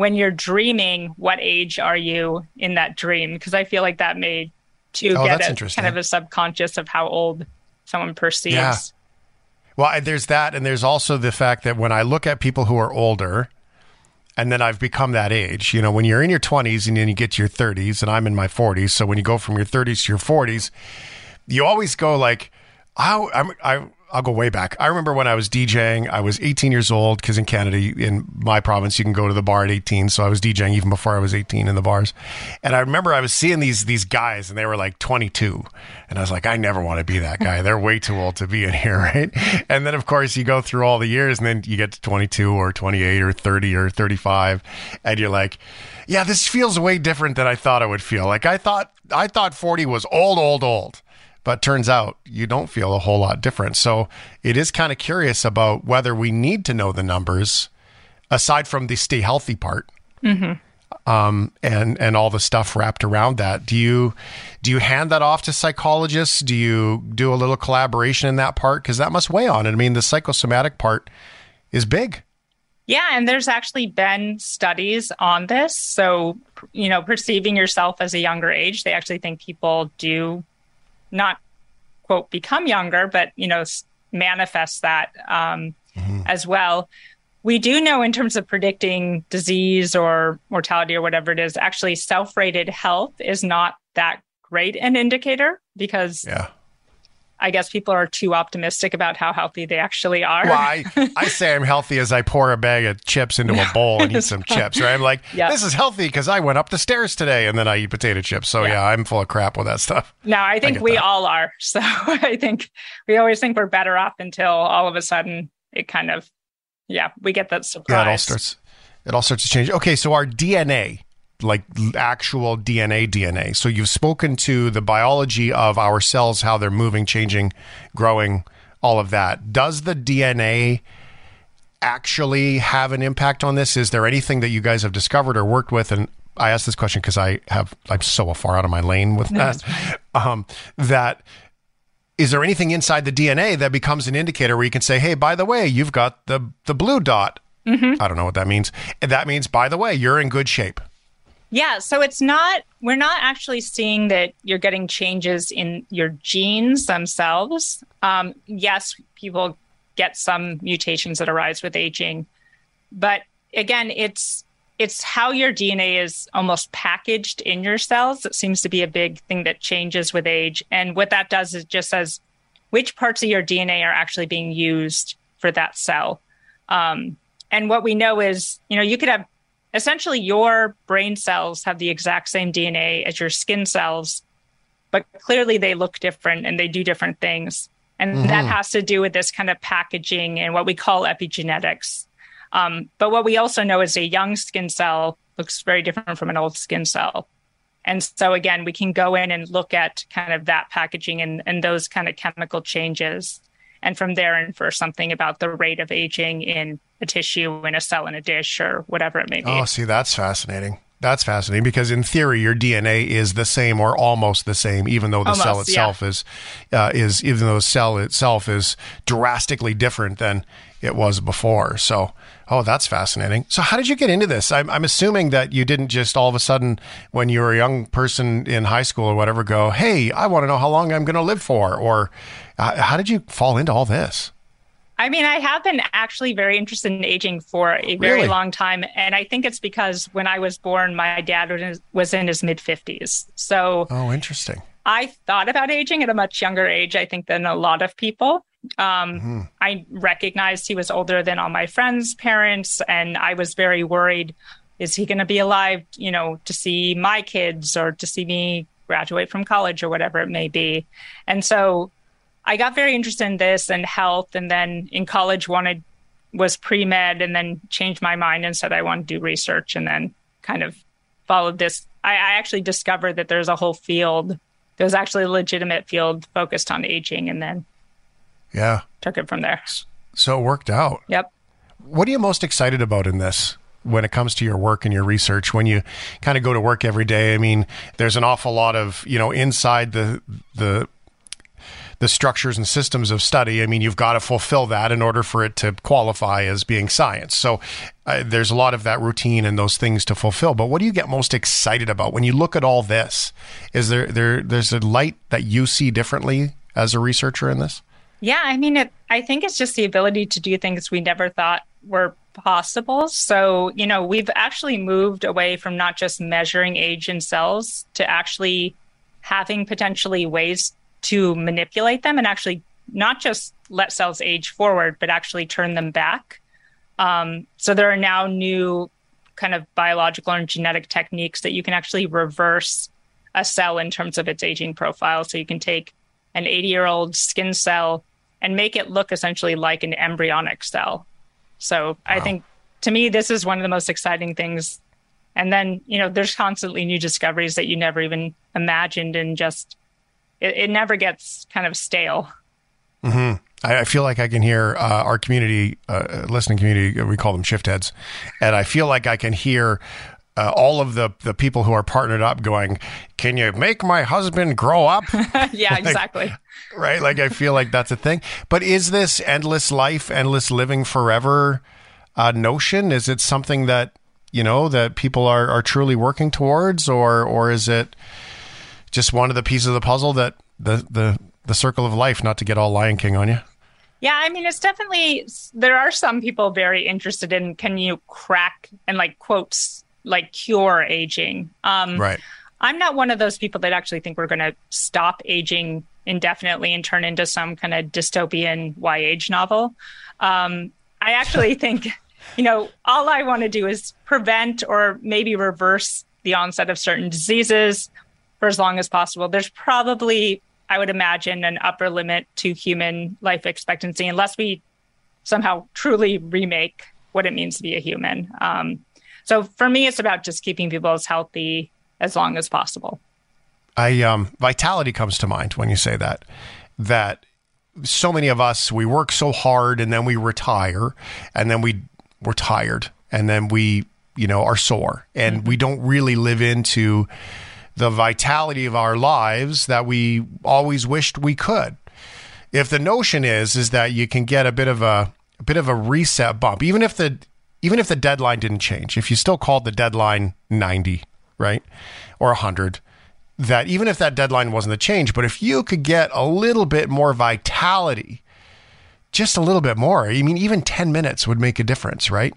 when you're dreaming, what age are you in that dream? Because I feel like that may to oh, get a kind of a subconscious of how old someone perceives. Yeah. Well, there's that, and there's also the fact that when I look at people who are older, and then I've become that age. You know, when you're in your 20s and then you get to your 30s, and I'm in my 40s, so when you go from your 30s to your 40s, you always go like, I, I'm, I, I'll go way back. I remember when I was DJing, I was 18 years old because in Canada, in my province, you can go to the bar at 18. So I was DJing even before I was 18 in the bars. And I remember I was seeing these these guys, and they were like 22, and I was like, I never want to be that guy. They're way too old to be in here, right? And then of course you go through all the years, and then you get to 22 or 28 or 30 or 35, and you're like, yeah, this feels way different than I thought it would feel. Like I thought I thought 40 was old, old, old but turns out you don't feel a whole lot different. So it is kind of curious about whether we need to know the numbers aside from the stay healthy part. Mm-hmm. Um, and and all the stuff wrapped around that. Do you do you hand that off to psychologists? Do you do a little collaboration in that part because that must weigh on it? I mean, the psychosomatic part is big. Yeah, and there's actually been studies on this. So, you know, perceiving yourself as a younger age, they actually think people do not quote become younger, but you know manifest that um, mm-hmm. as well. We do know in terms of predicting disease or mortality or whatever it is, actually self-rated health is not that great an indicator because yeah. I guess people are too optimistic about how healthy they actually are. Well, I, I say I'm healthy as I pour a bag of chips into a bowl and eat some chips, right? I'm like, yep. this is healthy because I went up the stairs today and then I eat potato chips. So yeah, yeah I'm full of crap with that stuff. No, I think I we that. all are. So I think we always think we're better off until all of a sudden it kind of, yeah, we get that surprise. Yeah, it all starts, it all starts to change. Okay, so our DNA like actual DNA DNA. So you've spoken to the biology of our cells, how they're moving, changing, growing, all of that. Does the DNA actually have an impact on this? Is there anything that you guys have discovered or worked with? And I ask this question because I have I'm so far out of my lane with that. Um, that is there anything inside the DNA that becomes an indicator where you can say, hey, by the way, you've got the the blue dot. Mm-hmm. I don't know what that means. That means, by the way, you're in good shape. Yeah, so it's not, we're not actually seeing that you're getting changes in your genes themselves. Um, yes, people get some mutations that arise with aging, but again, it's it's how your DNA is almost packaged in your cells that seems to be a big thing that changes with age. And what that does is just says which parts of your DNA are actually being used for that cell. Um, and what we know is, you know, you could have essentially your brain cells have the exact same DNA as your skin cells, but clearly they look different and they do different things. And mm-hmm. that has to do with this kind of packaging and what we call epigenetics. Um, but what we also know is a young skin cell looks very different from an old skin cell. And so, again, we can go in and look at kind of that packaging and, and those kind of chemical changes. And from there, infer something about the rate of aging in a tissue in a cell in a dish or whatever it may be. Oh, see, that's fascinating. That's fascinating because in theory, your DNA is the same or almost the same, even though the almost, cell itself yeah. is uh, is even though the cell itself is drastically different than it was before. So, oh, that's fascinating. So, how did you get into this? I'm, I'm assuming that you didn't just all of a sudden, when you were a young person in high school or whatever, go, "Hey, I want to know how long I'm going to live for," or uh, how did you fall into all this? I mean, I have been actually very interested in aging for a very really? long time. And I think it's because when I was born, my dad was in his mid 50s. So, oh, interesting. I thought about aging at a much younger age, I think, than a lot of people. Um, mm-hmm. I recognized he was older than all my friends' parents, and I was very worried is he going to be alive, you know, to see my kids or to see me graduate from college or whatever it may be? And so I got very interested in this and health, and then in college wanted was pre med and then changed my mind and said I want to do research and then kind of followed this. I, I actually discovered that there's a whole field. There's actually a legitimate field focused on aging and then yeah took it from there. So it worked out. Yep. What are you most excited about in this? when it comes to your work and your research when you kind of go to work every day i mean there's an awful lot of you know inside the the the structures and systems of study. I mean, you've got to fulfill that in order for it to qualify as being science. So uh, there's a lot of that routine and those things to fulfill. But what do you get most excited about when you look at all this? Is there there there's a light that you see differently as a researcher in this? Yeah, I mean, it, I think it's just the ability to do things we never thought were possible. So, you know, we've actually moved away from not just measuring age in cells to actually having potentially ways to manipulate them and actually not just let cells age forward, but actually turn them back. Um, so there are now new kind of biological and genetic techniques that you can actually reverse a cell in terms of its aging profile. So you can take an 80 year old skin cell and make it look essentially like an embryonic cell. So wow. I think to me, this is one of the most exciting things. And then, you know, there's constantly new discoveries that you never even imagined and just it, it never gets kind of stale. Mm-hmm. I, I, feel like I can hear uh, our community, uh, listening community, we call them shift heads, and I feel like I can hear uh, all of the the people who are partnered up going, "Can you make my husband grow up?" yeah, like, exactly. Right, like I feel like that's a thing. But is this endless life, endless living forever uh, notion? Is it something that you know that people are are truly working towards, or or is it? Just one of the pieces of the puzzle that the the the circle of life. Not to get all Lion King on you. Yeah, I mean, it's definitely there are some people very interested in can you crack and like quotes like cure aging. Um, right. I'm not one of those people that actually think we're going to stop aging indefinitely and turn into some kind of dystopian why age novel. Um, I actually think, you know, all I want to do is prevent or maybe reverse the onset of certain diseases for as long as possible. There's probably, I would imagine, an upper limit to human life expectancy unless we somehow truly remake what it means to be a human. Um, so for me, it's about just keeping people as healthy as long as possible. I um, vitality comes to mind when you say that. That so many of us we work so hard and then we retire and then we we're tired and then we you know are sore and mm-hmm. we don't really live into the vitality of our lives that we always wished we could. If the notion is is that you can get a bit of a, a bit of a reset bump, even if the even if the deadline didn't change, if you still called the deadline 90, right? Or 100, that even if that deadline wasn't the change, but if you could get a little bit more vitality, just a little bit more, I mean, even 10 minutes would make a difference, right?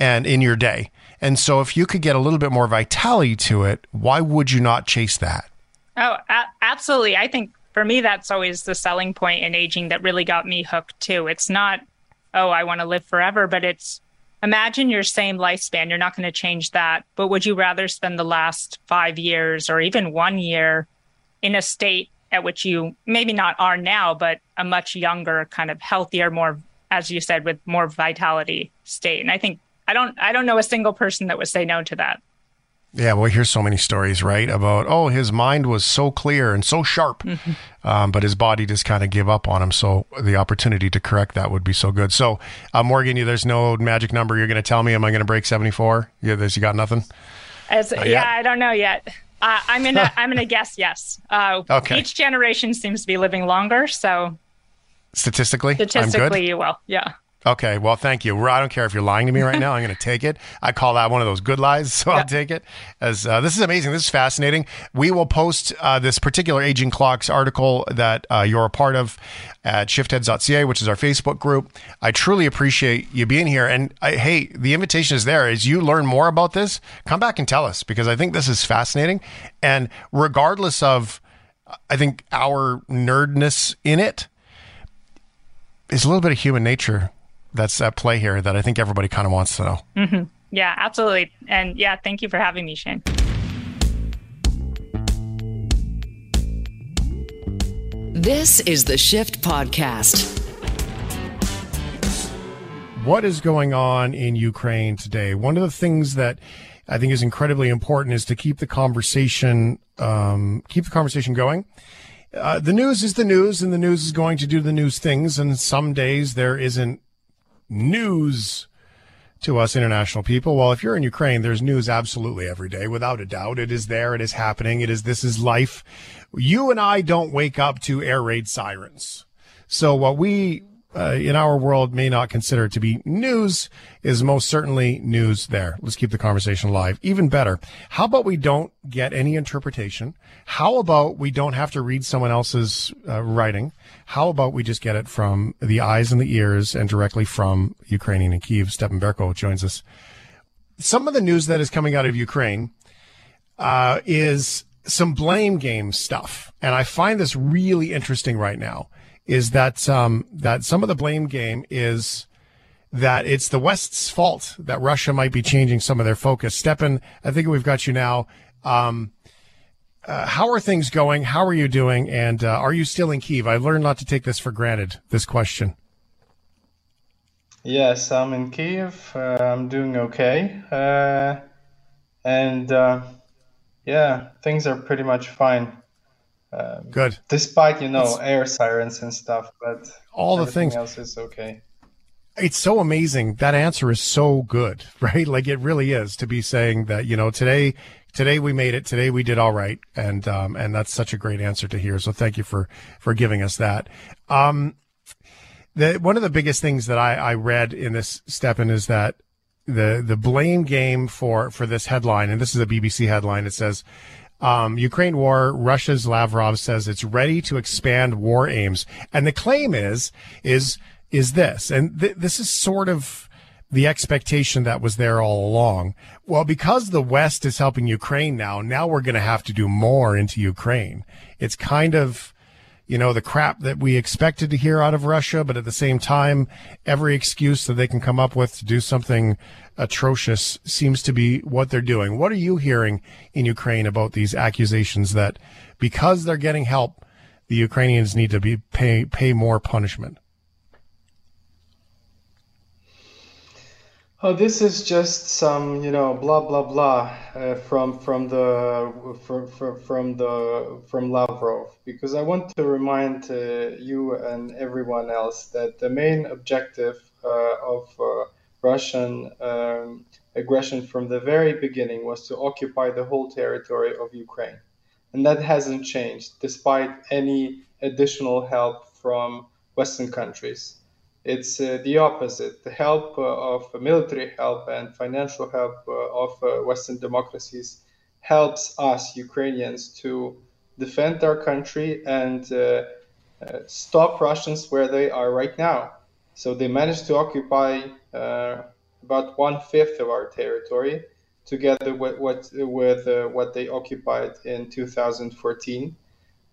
And in your day. And so if you could get a little bit more vitality to it, why would you not chase that? Oh, a- absolutely. I think for me, that's always the selling point in aging that really got me hooked too. It's not, oh, I want to live forever, but it's imagine your same lifespan. You're not going to change that. But would you rather spend the last five years or even one year in a state at which you maybe not are now, but a much younger, kind of healthier, more, as you said, with more vitality state? And I think I don't I don't know a single person that would say no to that. Yeah, well, here's so many stories, right? About oh, his mind was so clear and so sharp, mm-hmm. um, but his body just kind of gave up on him. So the opportunity to correct that would be so good. So, uh, Morgan, you, there's no magic number you're going to tell me. Am I going to break 74? Yeah, this you got nothing. As, yeah, I don't know yet. Uh, I'm gonna I'm gonna guess yes. Uh, okay. Each generation seems to be living longer, so statistically, statistically, you will. Yeah. Okay, well, thank you. I don't care if you're lying to me right now. I'm going to take it. I call that one of those good lies, so yeah. I'll take it. As uh, this is amazing. This is fascinating. We will post uh, this particular Aging Clocks article that uh, you're a part of at shiftheads.ca, which is our Facebook group. I truly appreciate you being here. And I, hey, the invitation is there. As you learn more about this, come back and tell us because I think this is fascinating. And regardless of, I think our nerdness in it is a little bit of human nature that's at play here that I think everybody kind of wants to know. Mm-hmm. Yeah, absolutely. And yeah, thank you for having me, Shane. This is the Shift Podcast. What is going on in Ukraine today? One of the things that I think is incredibly important is to keep the conversation um, keep the conversation going. Uh, the news is the news, and the news is going to do the news things. And some days there isn't news to us international people. Well, if you're in Ukraine, there's news absolutely every day, without a doubt. It is there. It is happening. It is, this is life. You and I don't wake up to air raid sirens. So what we uh, in our world may not consider to be news is most certainly news there. Let's keep the conversation alive. Even better, how about we don't get any interpretation? How about we don't have to read someone else's uh, writing? How about we just get it from the eyes and the ears and directly from Ukrainian and Kiev? Stepan Berko joins us. Some of the news that is coming out of Ukraine uh, is some blame game stuff. And I find this really interesting right now is that um, that some of the blame game is that it's the West's fault that Russia might be changing some of their focus. Stepan, I think we've got you now. Um, uh, how are things going? How are you doing? And uh, are you still in Kiev? I learned not to take this for granted. This question. Yes, I'm in Kiev. Uh, I'm doing okay, uh, and uh, yeah, things are pretty much fine. Um, Good. Despite you know it's, air sirens and stuff, but all the things else is okay. It's so amazing. That answer is so good, right? Like it really is to be saying that you know today today we made it. Today we did all right, and um, and that's such a great answer to hear. So thank you for for giving us that. Um, the one of the biggest things that I, I read in this Stepan is that the the blame game for for this headline, and this is a BBC headline. It says um, Ukraine war, Russia's Lavrov says it's ready to expand war aims. And the claim is, is, is this, and th- this is sort of the expectation that was there all along. Well, because the West is helping Ukraine now, now we're going to have to do more into Ukraine. It's kind of, you know, the crap that we expected to hear out of Russia, but at the same time, every excuse that they can come up with to do something atrocious seems to be what they're doing. What are you hearing in Ukraine about these accusations that because they're getting help, the Ukrainians need to be pay pay more punishment? Oh, this is just some, you know, blah blah blah uh, from from the from, from from the from Lavrov because I want to remind uh, you and everyone else that the main objective uh, of uh, Russian um, aggression from the very beginning was to occupy the whole territory of Ukraine, and that hasn't changed despite any additional help from Western countries. It's uh, the opposite. The help uh, of military help and financial help uh, of uh, Western democracies helps us Ukrainians to defend our country and uh, uh, stop Russians where they are right now. So they managed to occupy about one fifth of our territory, together with what with what they occupied in 2014.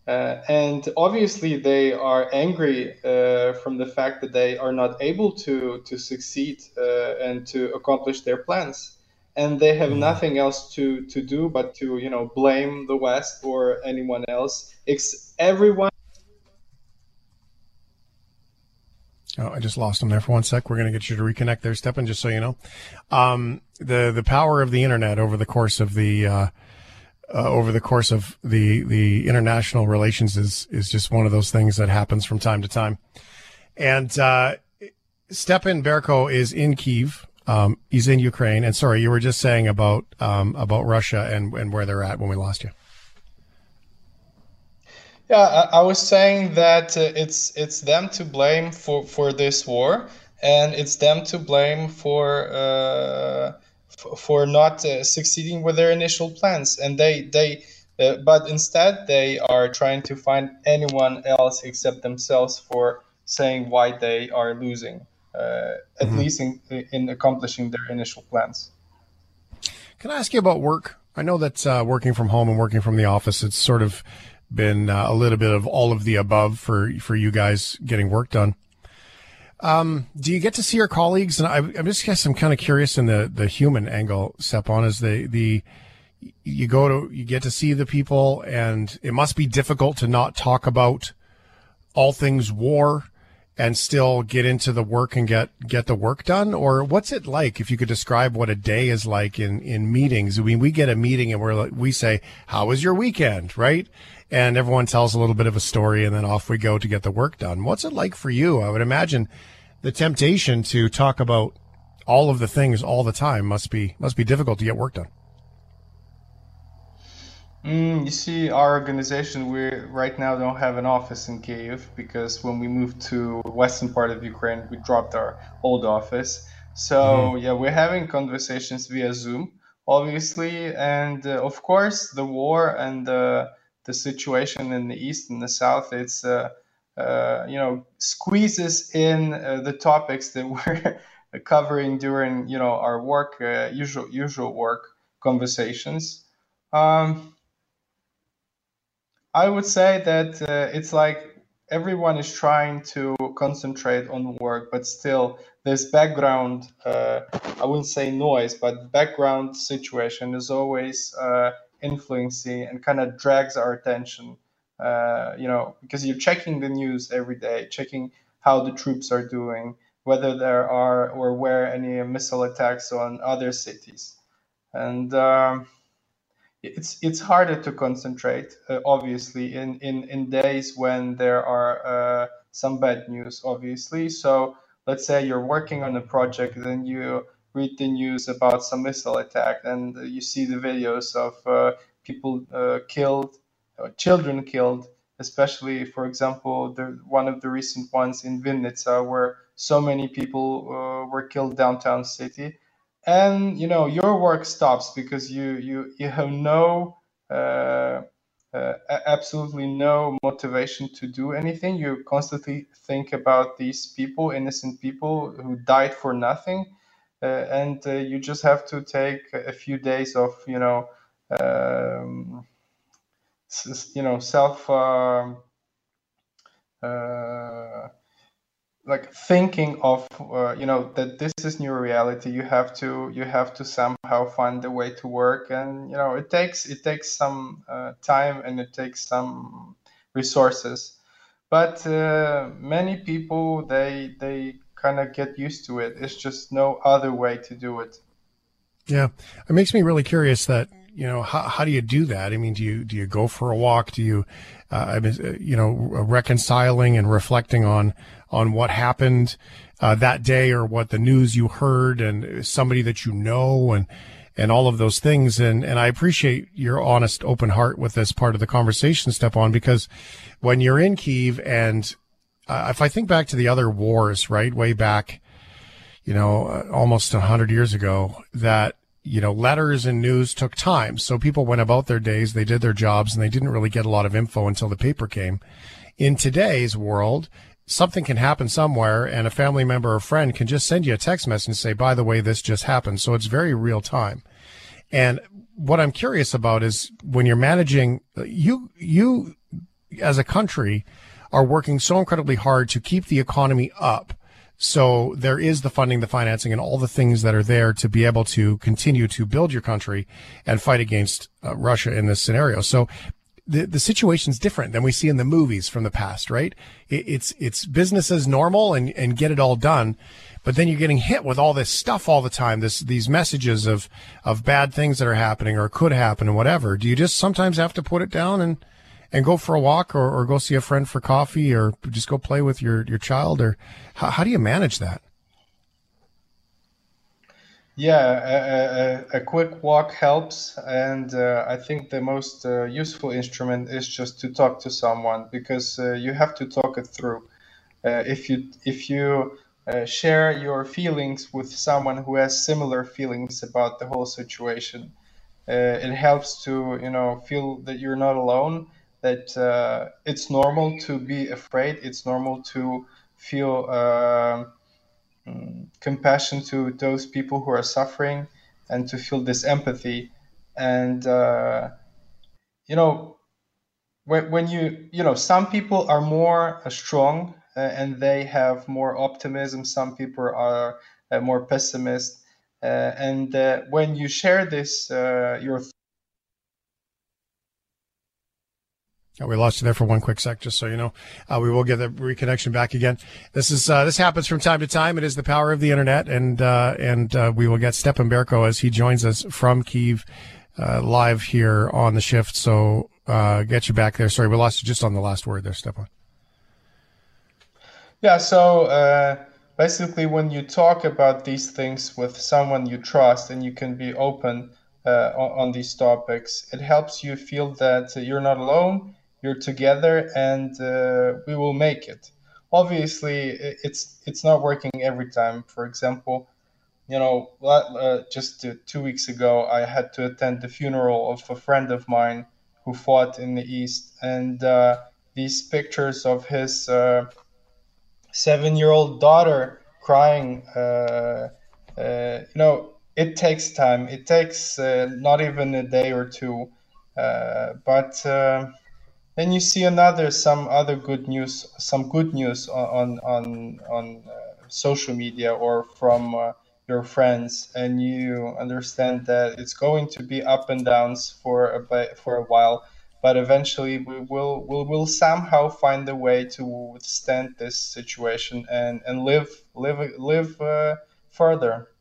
Uh, and obviously, they are angry uh, from the fact that they are not able to to succeed uh, and to accomplish their plans, and they have mm-hmm. nothing else to to do but to you know blame the West or anyone else. It's everyone. Oh, I just lost him there for one sec. We're going to get you to reconnect there, Stepan, just so you know. Um, the the power of the internet over the course of the uh, over the course of the the international relations is is just one of those things that happens from time to time. And uh, Stepan Berko is in Kiev. Um, he's in Ukraine. And sorry, you were just saying about um, about Russia and and where they're at when we lost you. Yeah, I, I was saying that uh, it's it's them to blame for for this war, and it's them to blame for uh, for not uh, succeeding with their initial plans. And they they uh, but instead they are trying to find anyone else except themselves for saying why they are losing uh, at mm-hmm. least in, in accomplishing their initial plans. Can i ask you about work? I know that uh, working from home and working from the office it's sort of been uh, a little bit of all of the above for for you guys getting work done um, do you get to see your colleagues? And I, I'm just guess I'm kind of curious in the, the human angle, Stepan, is the, the, you go to, you get to see the people and it must be difficult to not talk about all things war and still get into the work and get get the work done? Or what's it like if you could describe what a day is like in in meetings? I mean we get a meeting and we're like we say how was your weekend? Right? And everyone tells a little bit of a story and then off we go to get the work done. What's it like for you? I would imagine the temptation to talk about all of the things all the time must be must be difficult to get work done Mm, you see, our organization, we right now don't have an office in Kiev because when we moved to western part of Ukraine, we dropped our old office. So mm-hmm. yeah, we're having conversations via Zoom, obviously, and uh, of course, the war and the the situation in the east and the south, it's uh, uh, you know squeezes in uh, the topics that we're covering during you know our work, uh, usual usual work conversations. Um, I would say that uh, it's like everyone is trying to concentrate on work, but still this background, uh, I wouldn't say noise, but background situation is always influencing and kind of drags our attention. Uh, you know, because you're checking the news every day, checking how the troops are doing, whether there are or where any missile attacks on other cities. And um, it's it's harder to concentrate uh, obviously in, in in days when there are uh, some bad news obviously so let's say you're working on a project then you read the news about some missile attack and you see the videos of uh, people uh, killed children killed especially for example the one of the recent ones in Vinnytsia where so many people uh, were killed downtown city. And you know your work stops because you you you have no uh, uh, absolutely no motivation to do anything. You constantly think about these people innocent people who died for nothing uh, and uh, you just have to take a few days of you know um, you know self um, uh, like thinking of uh, you know that this is new reality. You have to you have to somehow find a way to work. And you know it takes it takes some uh, time and it takes some resources. But uh, many people they they kind of get used to it. It's just no other way to do it. Yeah. It makes me really curious that you know how, how do you do that? I mean do you do you go for a walk? Do you uh, uh, you know reconciling and reflecting on on what happened uh, that day or what the news you heard and somebody that you know and and all of those things. And and I appreciate your honest open heart with this part of the conversation Stepan, because when you're in Kiev and uh, if I think back to the other wars right way back you know uh, almost 100 years ago that you know letters and news took time so people went about their days they did their jobs and they didn't really get a lot of info until the paper came in today's world something can happen somewhere and a family member or friend can just send you a text message and say, by the way, this just happened. So it's very real time. And what I'm curious about is when you're managing you, you as a country are working so incredibly hard to keep the economy up. So there is the funding, the financing, and all the things that are there to be able to continue to build your country and fight against uh, Russia in this scenario. So the, the situation's different than we see in the movies from the past, right? It, it's, it's business as normal and, and get it all done. But then you're getting hit with all this stuff all the time, this, these messages of, of bad things that are happening or could happen and whatever. Do you just sometimes have to put it down and, and go for a walk or, or go see a friend for coffee or just go play with your, your child or how, how do you manage that? Yeah, a, a, a, quick walk helps, and uh, I think the most uh, useful instrument is just to talk to someone because uh, you have to talk it through. Uh, if you if you uh, share your feelings with someone who has similar feelings about the whole situation, uh, it helps to you know feel that you're not alone. That it's normal to be afraid. It's normal to feel um, compassion to those people who are suffering and to feel this empathy. And uh, you know when, when you you know some people are more uh, strong uh, and they have more optimism. Some people are uh, more pessimist. Uh, and uh, when you share this your We lost you there for one quick sec, just so you know. Uh, we will get the reconnection back again. This is uh, this happens from time to time. It is the power of the internet, and uh, and uh, we will get Stepan Berko as he joins us from Kiev uh, live here on the shift. So uh, get you back there. Sorry, we lost you just on the last word there, Stepan. Yeah. So basically, when you talk about these things with someone you trust, and you can be open. On, on these topics, it helps you feel that you're not alone you're together and uh, we will make it. Obviously it's it's not working every time. For example you know uh, just two weeks ago i had to attend the funeral of a friend of mine who fought in the east. And uh, these pictures of his uh, seven year old daughter crying uh, uh, you know it takes time. It takes not even a day or two. But then you see another some other good news some good news on on on uh, social media or from uh, your friends. And you understand that it's going to be up and downs for a bit, for a while. But eventually we will will will somehow find a way to withstand this situation and and live live live uh, further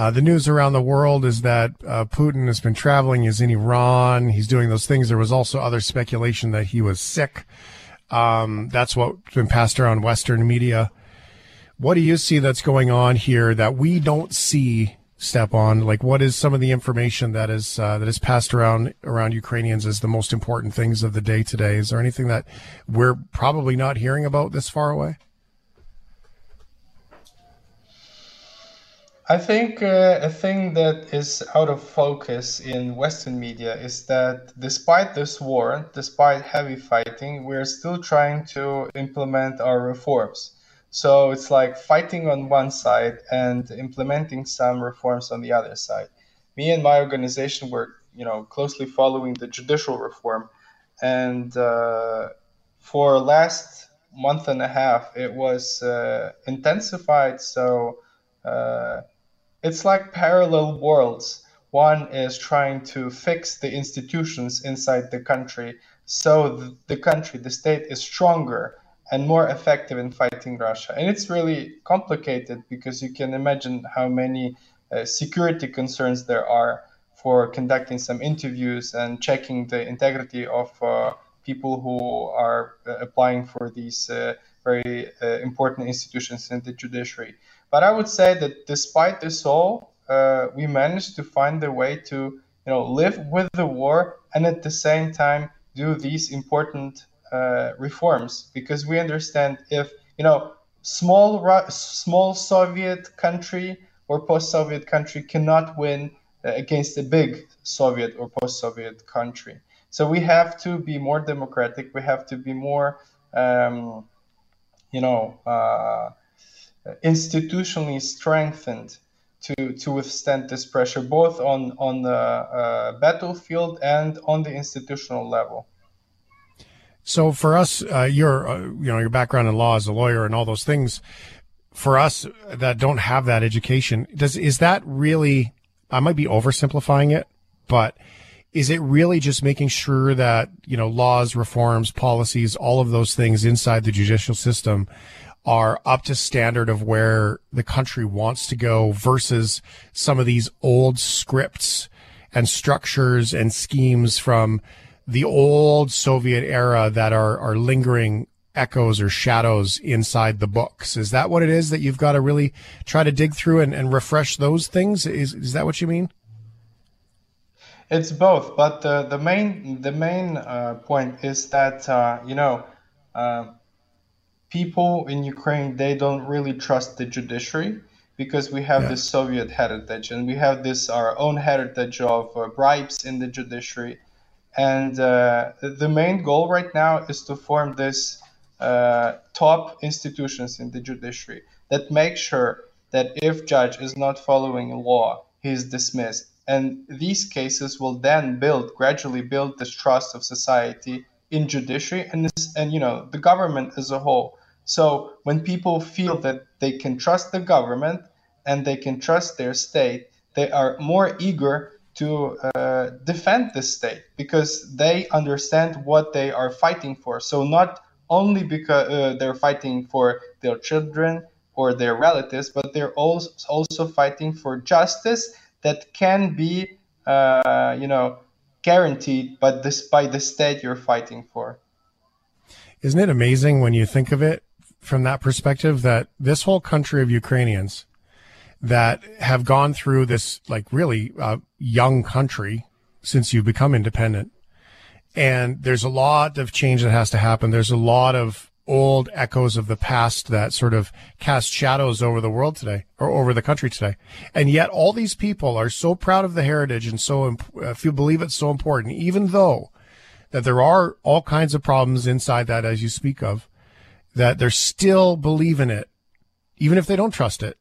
uh, the news around the world is that uh, Putin has been traveling. He's in Iran. He's doing those things. There was also other speculation that he was sick. Um, that's what's been passed around Western media. What do you see that's going on here that we don't see? Stepan, like what is some of the information that is uh, that is passed around around Ukrainians as the most important things of the day today? Is there anything that we're probably not hearing about this far away? I think uh, a thing that is out of focus in Western media is that despite this war, despite heavy fighting, we're still trying to implement our reforms. So it's like fighting on one side and implementing some reforms on the other side. Me and my organization were, you know, closely following the judicial reform, and uh, for last month and a half, it was uh, intensified. So. Uh, it's like parallel worlds. One is trying to fix the institutions inside the country so the country, the state is stronger and more effective in fighting Russia. And it's really complicated because you can imagine how many uh, security concerns there are for conducting some interviews and checking the integrity of uh, people who are uh, applying for these uh, very uh, important institutions in the judiciary. But I would say that despite this all, uh, we managed to find a way to you know live with the war and at the same time do these important uh, reforms because we understand if you know small small Soviet country or post-Soviet country cannot win uh, against a big Soviet or post-Soviet country. So we have to be more democratic. We have to be more, um, you know, uh, institutionally strengthened to to withstand this pressure, both on on the uh, battlefield and on the institutional level. So for us, uh, your uh, you know your background in law as a lawyer and all those things, for us that don't have that education, does is that really? I might be oversimplifying it, but is it really just making sure that you know laws, reforms, policies, all of those things inside the judicial system are up to standard of where the country wants to go versus some of these old scripts and structures and schemes from the old Soviet era that are, are lingering echoes or shadows inside the books. Is that what it is that you've got to really try to dig through and, and refresh those things? Is, is that what you mean? It's both, but uh, the main the main uh, point is that uh, you know uh, people in Ukraine they don't really trust the judiciary because we have yeah. this Soviet heritage and we have this our own heritage of uh, bribes in the judiciary. And uh, the main goal right now is to form this uh, top institutions in the judiciary that make sure that if judge is not following law, he is dismissed. And these cases will then build gradually build this trust of society in judiciary and this, and you know the government as a whole so when people feel that they can trust the government and they can trust their state, they are more eager to uh, defend the state because they understand what they are fighting for. So not only because uh, they're fighting for their children or their relatives, but they're also also fighting for justice that can be, uh, you know, guaranteed, but this by the state you're fighting for. Isn't it amazing when you think of it from that perspective that this whole country of Ukrainians that have gone through this like really uh, young country since you've become independent. And there's a lot of change that has to happen. There's a lot of old echoes of the past that sort of cast shadows over the world today or over the country today. And yet all these people are so proud of the heritage and so, if you believe it's so important, even though that there are all kinds of problems inside that as you speak of, that they're still believe in it, even if they don't trust it.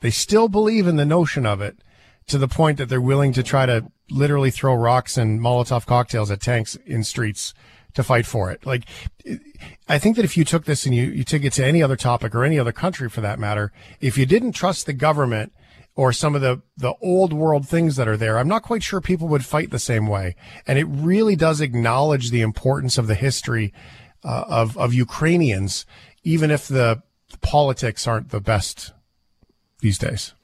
They still believe in the notion of it to the point that they're willing to try to literally throw rocks and Molotov cocktails at tanks in streets to fight for it. Like, I think that if you took this and you, you took it to any other topic or any other country for that matter, if you didn't trust the government or some of the, the old world things that are there, I'm not quite sure people would fight the same way. And it really does acknowledge the importance of the history uh, of, of Ukrainians, even if the politics aren't the best these days?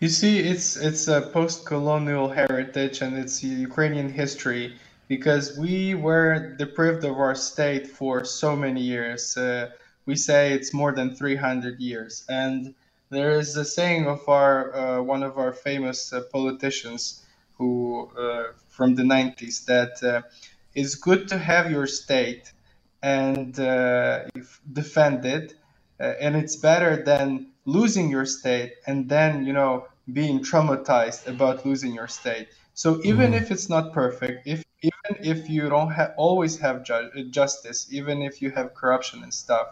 You see, it's it's a post-colonial heritage and it's Ukrainian history because we were deprived of our state for so many years. Uh, we say it's more than 300 years, and there is a saying of our uh, one of our famous uh, politicians who uh, from the 90s that uh, it's good to have your state and uh, defend it uh, and it's better than losing your state and then you know being traumatized about losing your state so even mm. if it's not perfect if even if you don't have always have ju- justice even if you have corruption and stuff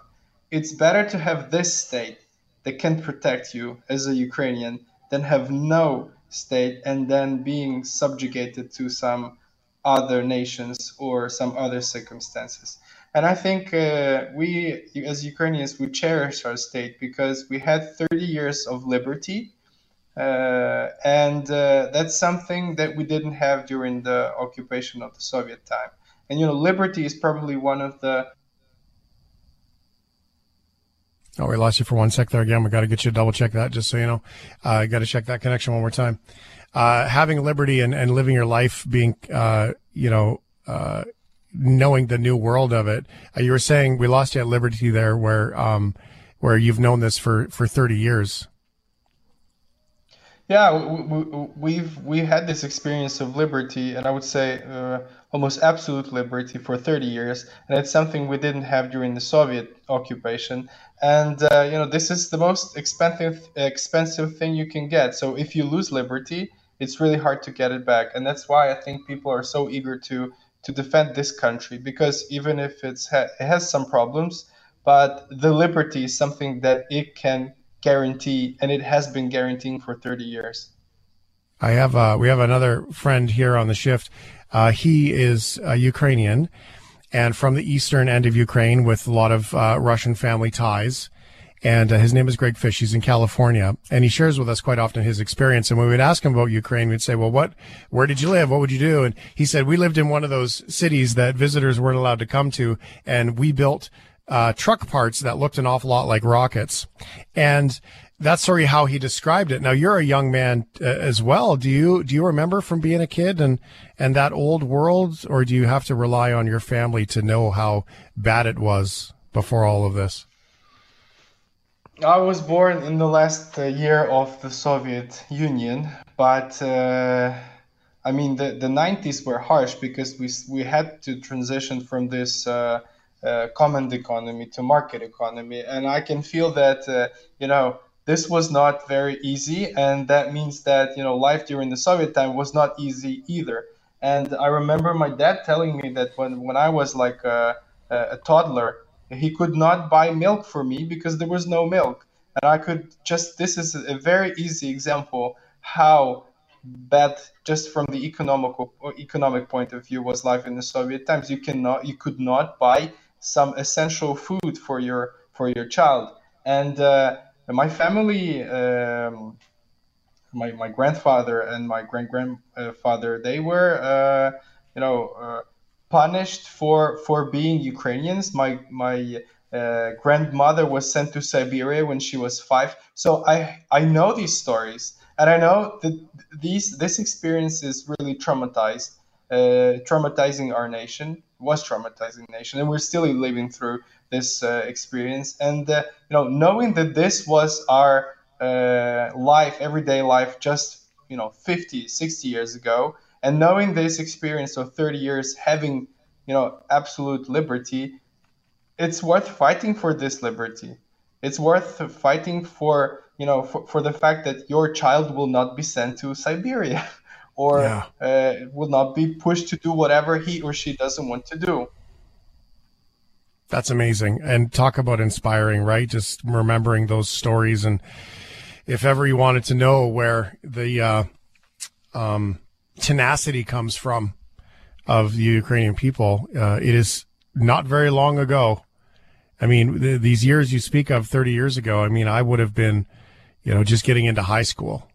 it's better to have this state that can protect you as a ukrainian than have no state and then being subjugated to some other nations or some other circumstances and I think uh, we, as Ukrainians, we cherish our state because we had 30 years of liberty. Uh, and uh, that's something that we didn't have during the occupation of the Soviet time. And, you know, liberty is probably one of the. Oh, we lost you for one sec there again. We got to get you to double check that just so you know. I uh, got to check that connection one more time. Uh, having liberty and, and living your life being, uh, you know, knowing the new world of it. Uh, you were saying we lost you at Liberty there, where um, where you've known this for for thirty years. Yeah, we, have we had this experience of liberty, and I would say uh, almost absolute liberty for 30 years, and it's something we didn't have during the Soviet occupation. And uh, you know, this is the most expensive expensive thing you can get. So if you lose liberty, it's really hard to get it back, and that's why I think people are so eager to to defend this country because even if it's ha- it has some problems, but the liberty is something that it can guarantee, and it has been guaranteeing for 30 years. I have uh, we have another friend here on the shift. Uh, he is a Ukrainian and from the eastern end of Ukraine with a lot of uh, Russian family ties and uh, his name is Greg Fish. He's in California, and he shares with us quite often his experience. And when we'd ask him about Ukraine, we'd say, "Well, what? Where did you live? What would you do?" And he said, "We lived in one of those cities that visitors weren't allowed to come to, and we built uh, truck parts that looked an awful lot like rockets." And that's sort of how he described it. Now you're a young man uh, as well. Do you do you remember from being a kid and and that old world, or do you have to rely on your family to know how bad it was before all of this? I was born in the last uh, year of the Soviet Union, but uh, I mean the, the 90s were harsh because we we had to transition from this uh, uh common economy to market economy, and I can feel that uh, you know this was not very easy, and that means that you know life during the Soviet time was not easy either. And I remember my dad telling me that when when I was like a, a toddler he could not buy milk for me because there was no milk. And I could just, this is a very easy example how bad just from the economical economic point of view was life in the Soviet times. You cannot, you could not buy some essential food for your for your child. And uh, my family um, my, my grandfather and my great grandfather they were uh, you know uh, punished for for being Ukrainians. My my uh, grandmother was sent to Siberia when she was five. So I I know these stories, and I know that these this experience is really traumatized, uh, traumatizing our nation. Was traumatizing nation, and we're still living through this uh, experience. And uh, you know, knowing that this was our uh, life, everyday life, just you know, 50, 60 years ago, and knowing this experience of 30 years, having you know absolute liberty it's worth fighting for this liberty. It's worth fighting for you know for, for the fact that your child will not be sent to Siberia, or yeah. uh, will not be pushed to do whatever he or she doesn't want to do. That's amazing, and talk about inspiring, right? Just remembering those stories, and if ever you wanted to know where the uh, um, tenacity comes from of the Ukrainian people, uh, it is not very long ago. I mean, th- these years you speak of 30 years ago, I mean, I would have been, you know, just getting into high school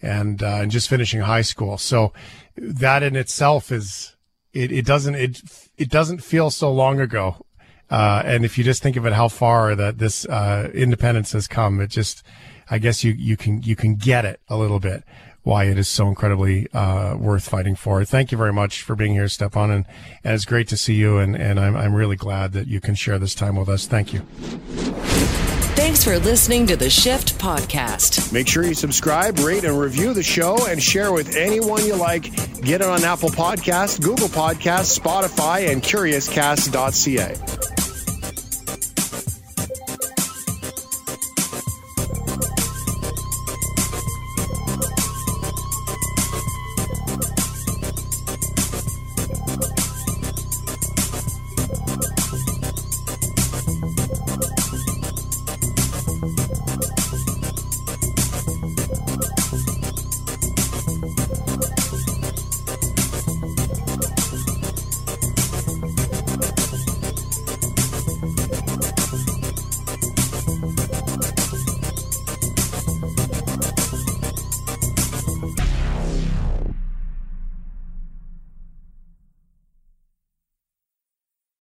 and, uh, and just finishing high school. So that in itself is, it, it doesn't, it, it doesn't feel so long ago. Uh, and if you just think of it, how far that this, uh, independence has come, it just, I guess you, you can, you can get it a little bit why it is so incredibly uh, worth fighting for. Thank you very much for being here, Stepan, and, and it's great to see you. And, and I'm, I'm really glad that you can share this time with us. Thank you. Thanks for listening to the Shift Podcast. Make sure you subscribe, rate, and review the show and share with anyone you like. Get it on Apple Podcasts, Google Podcasts, Spotify, and CuriousCast.ca.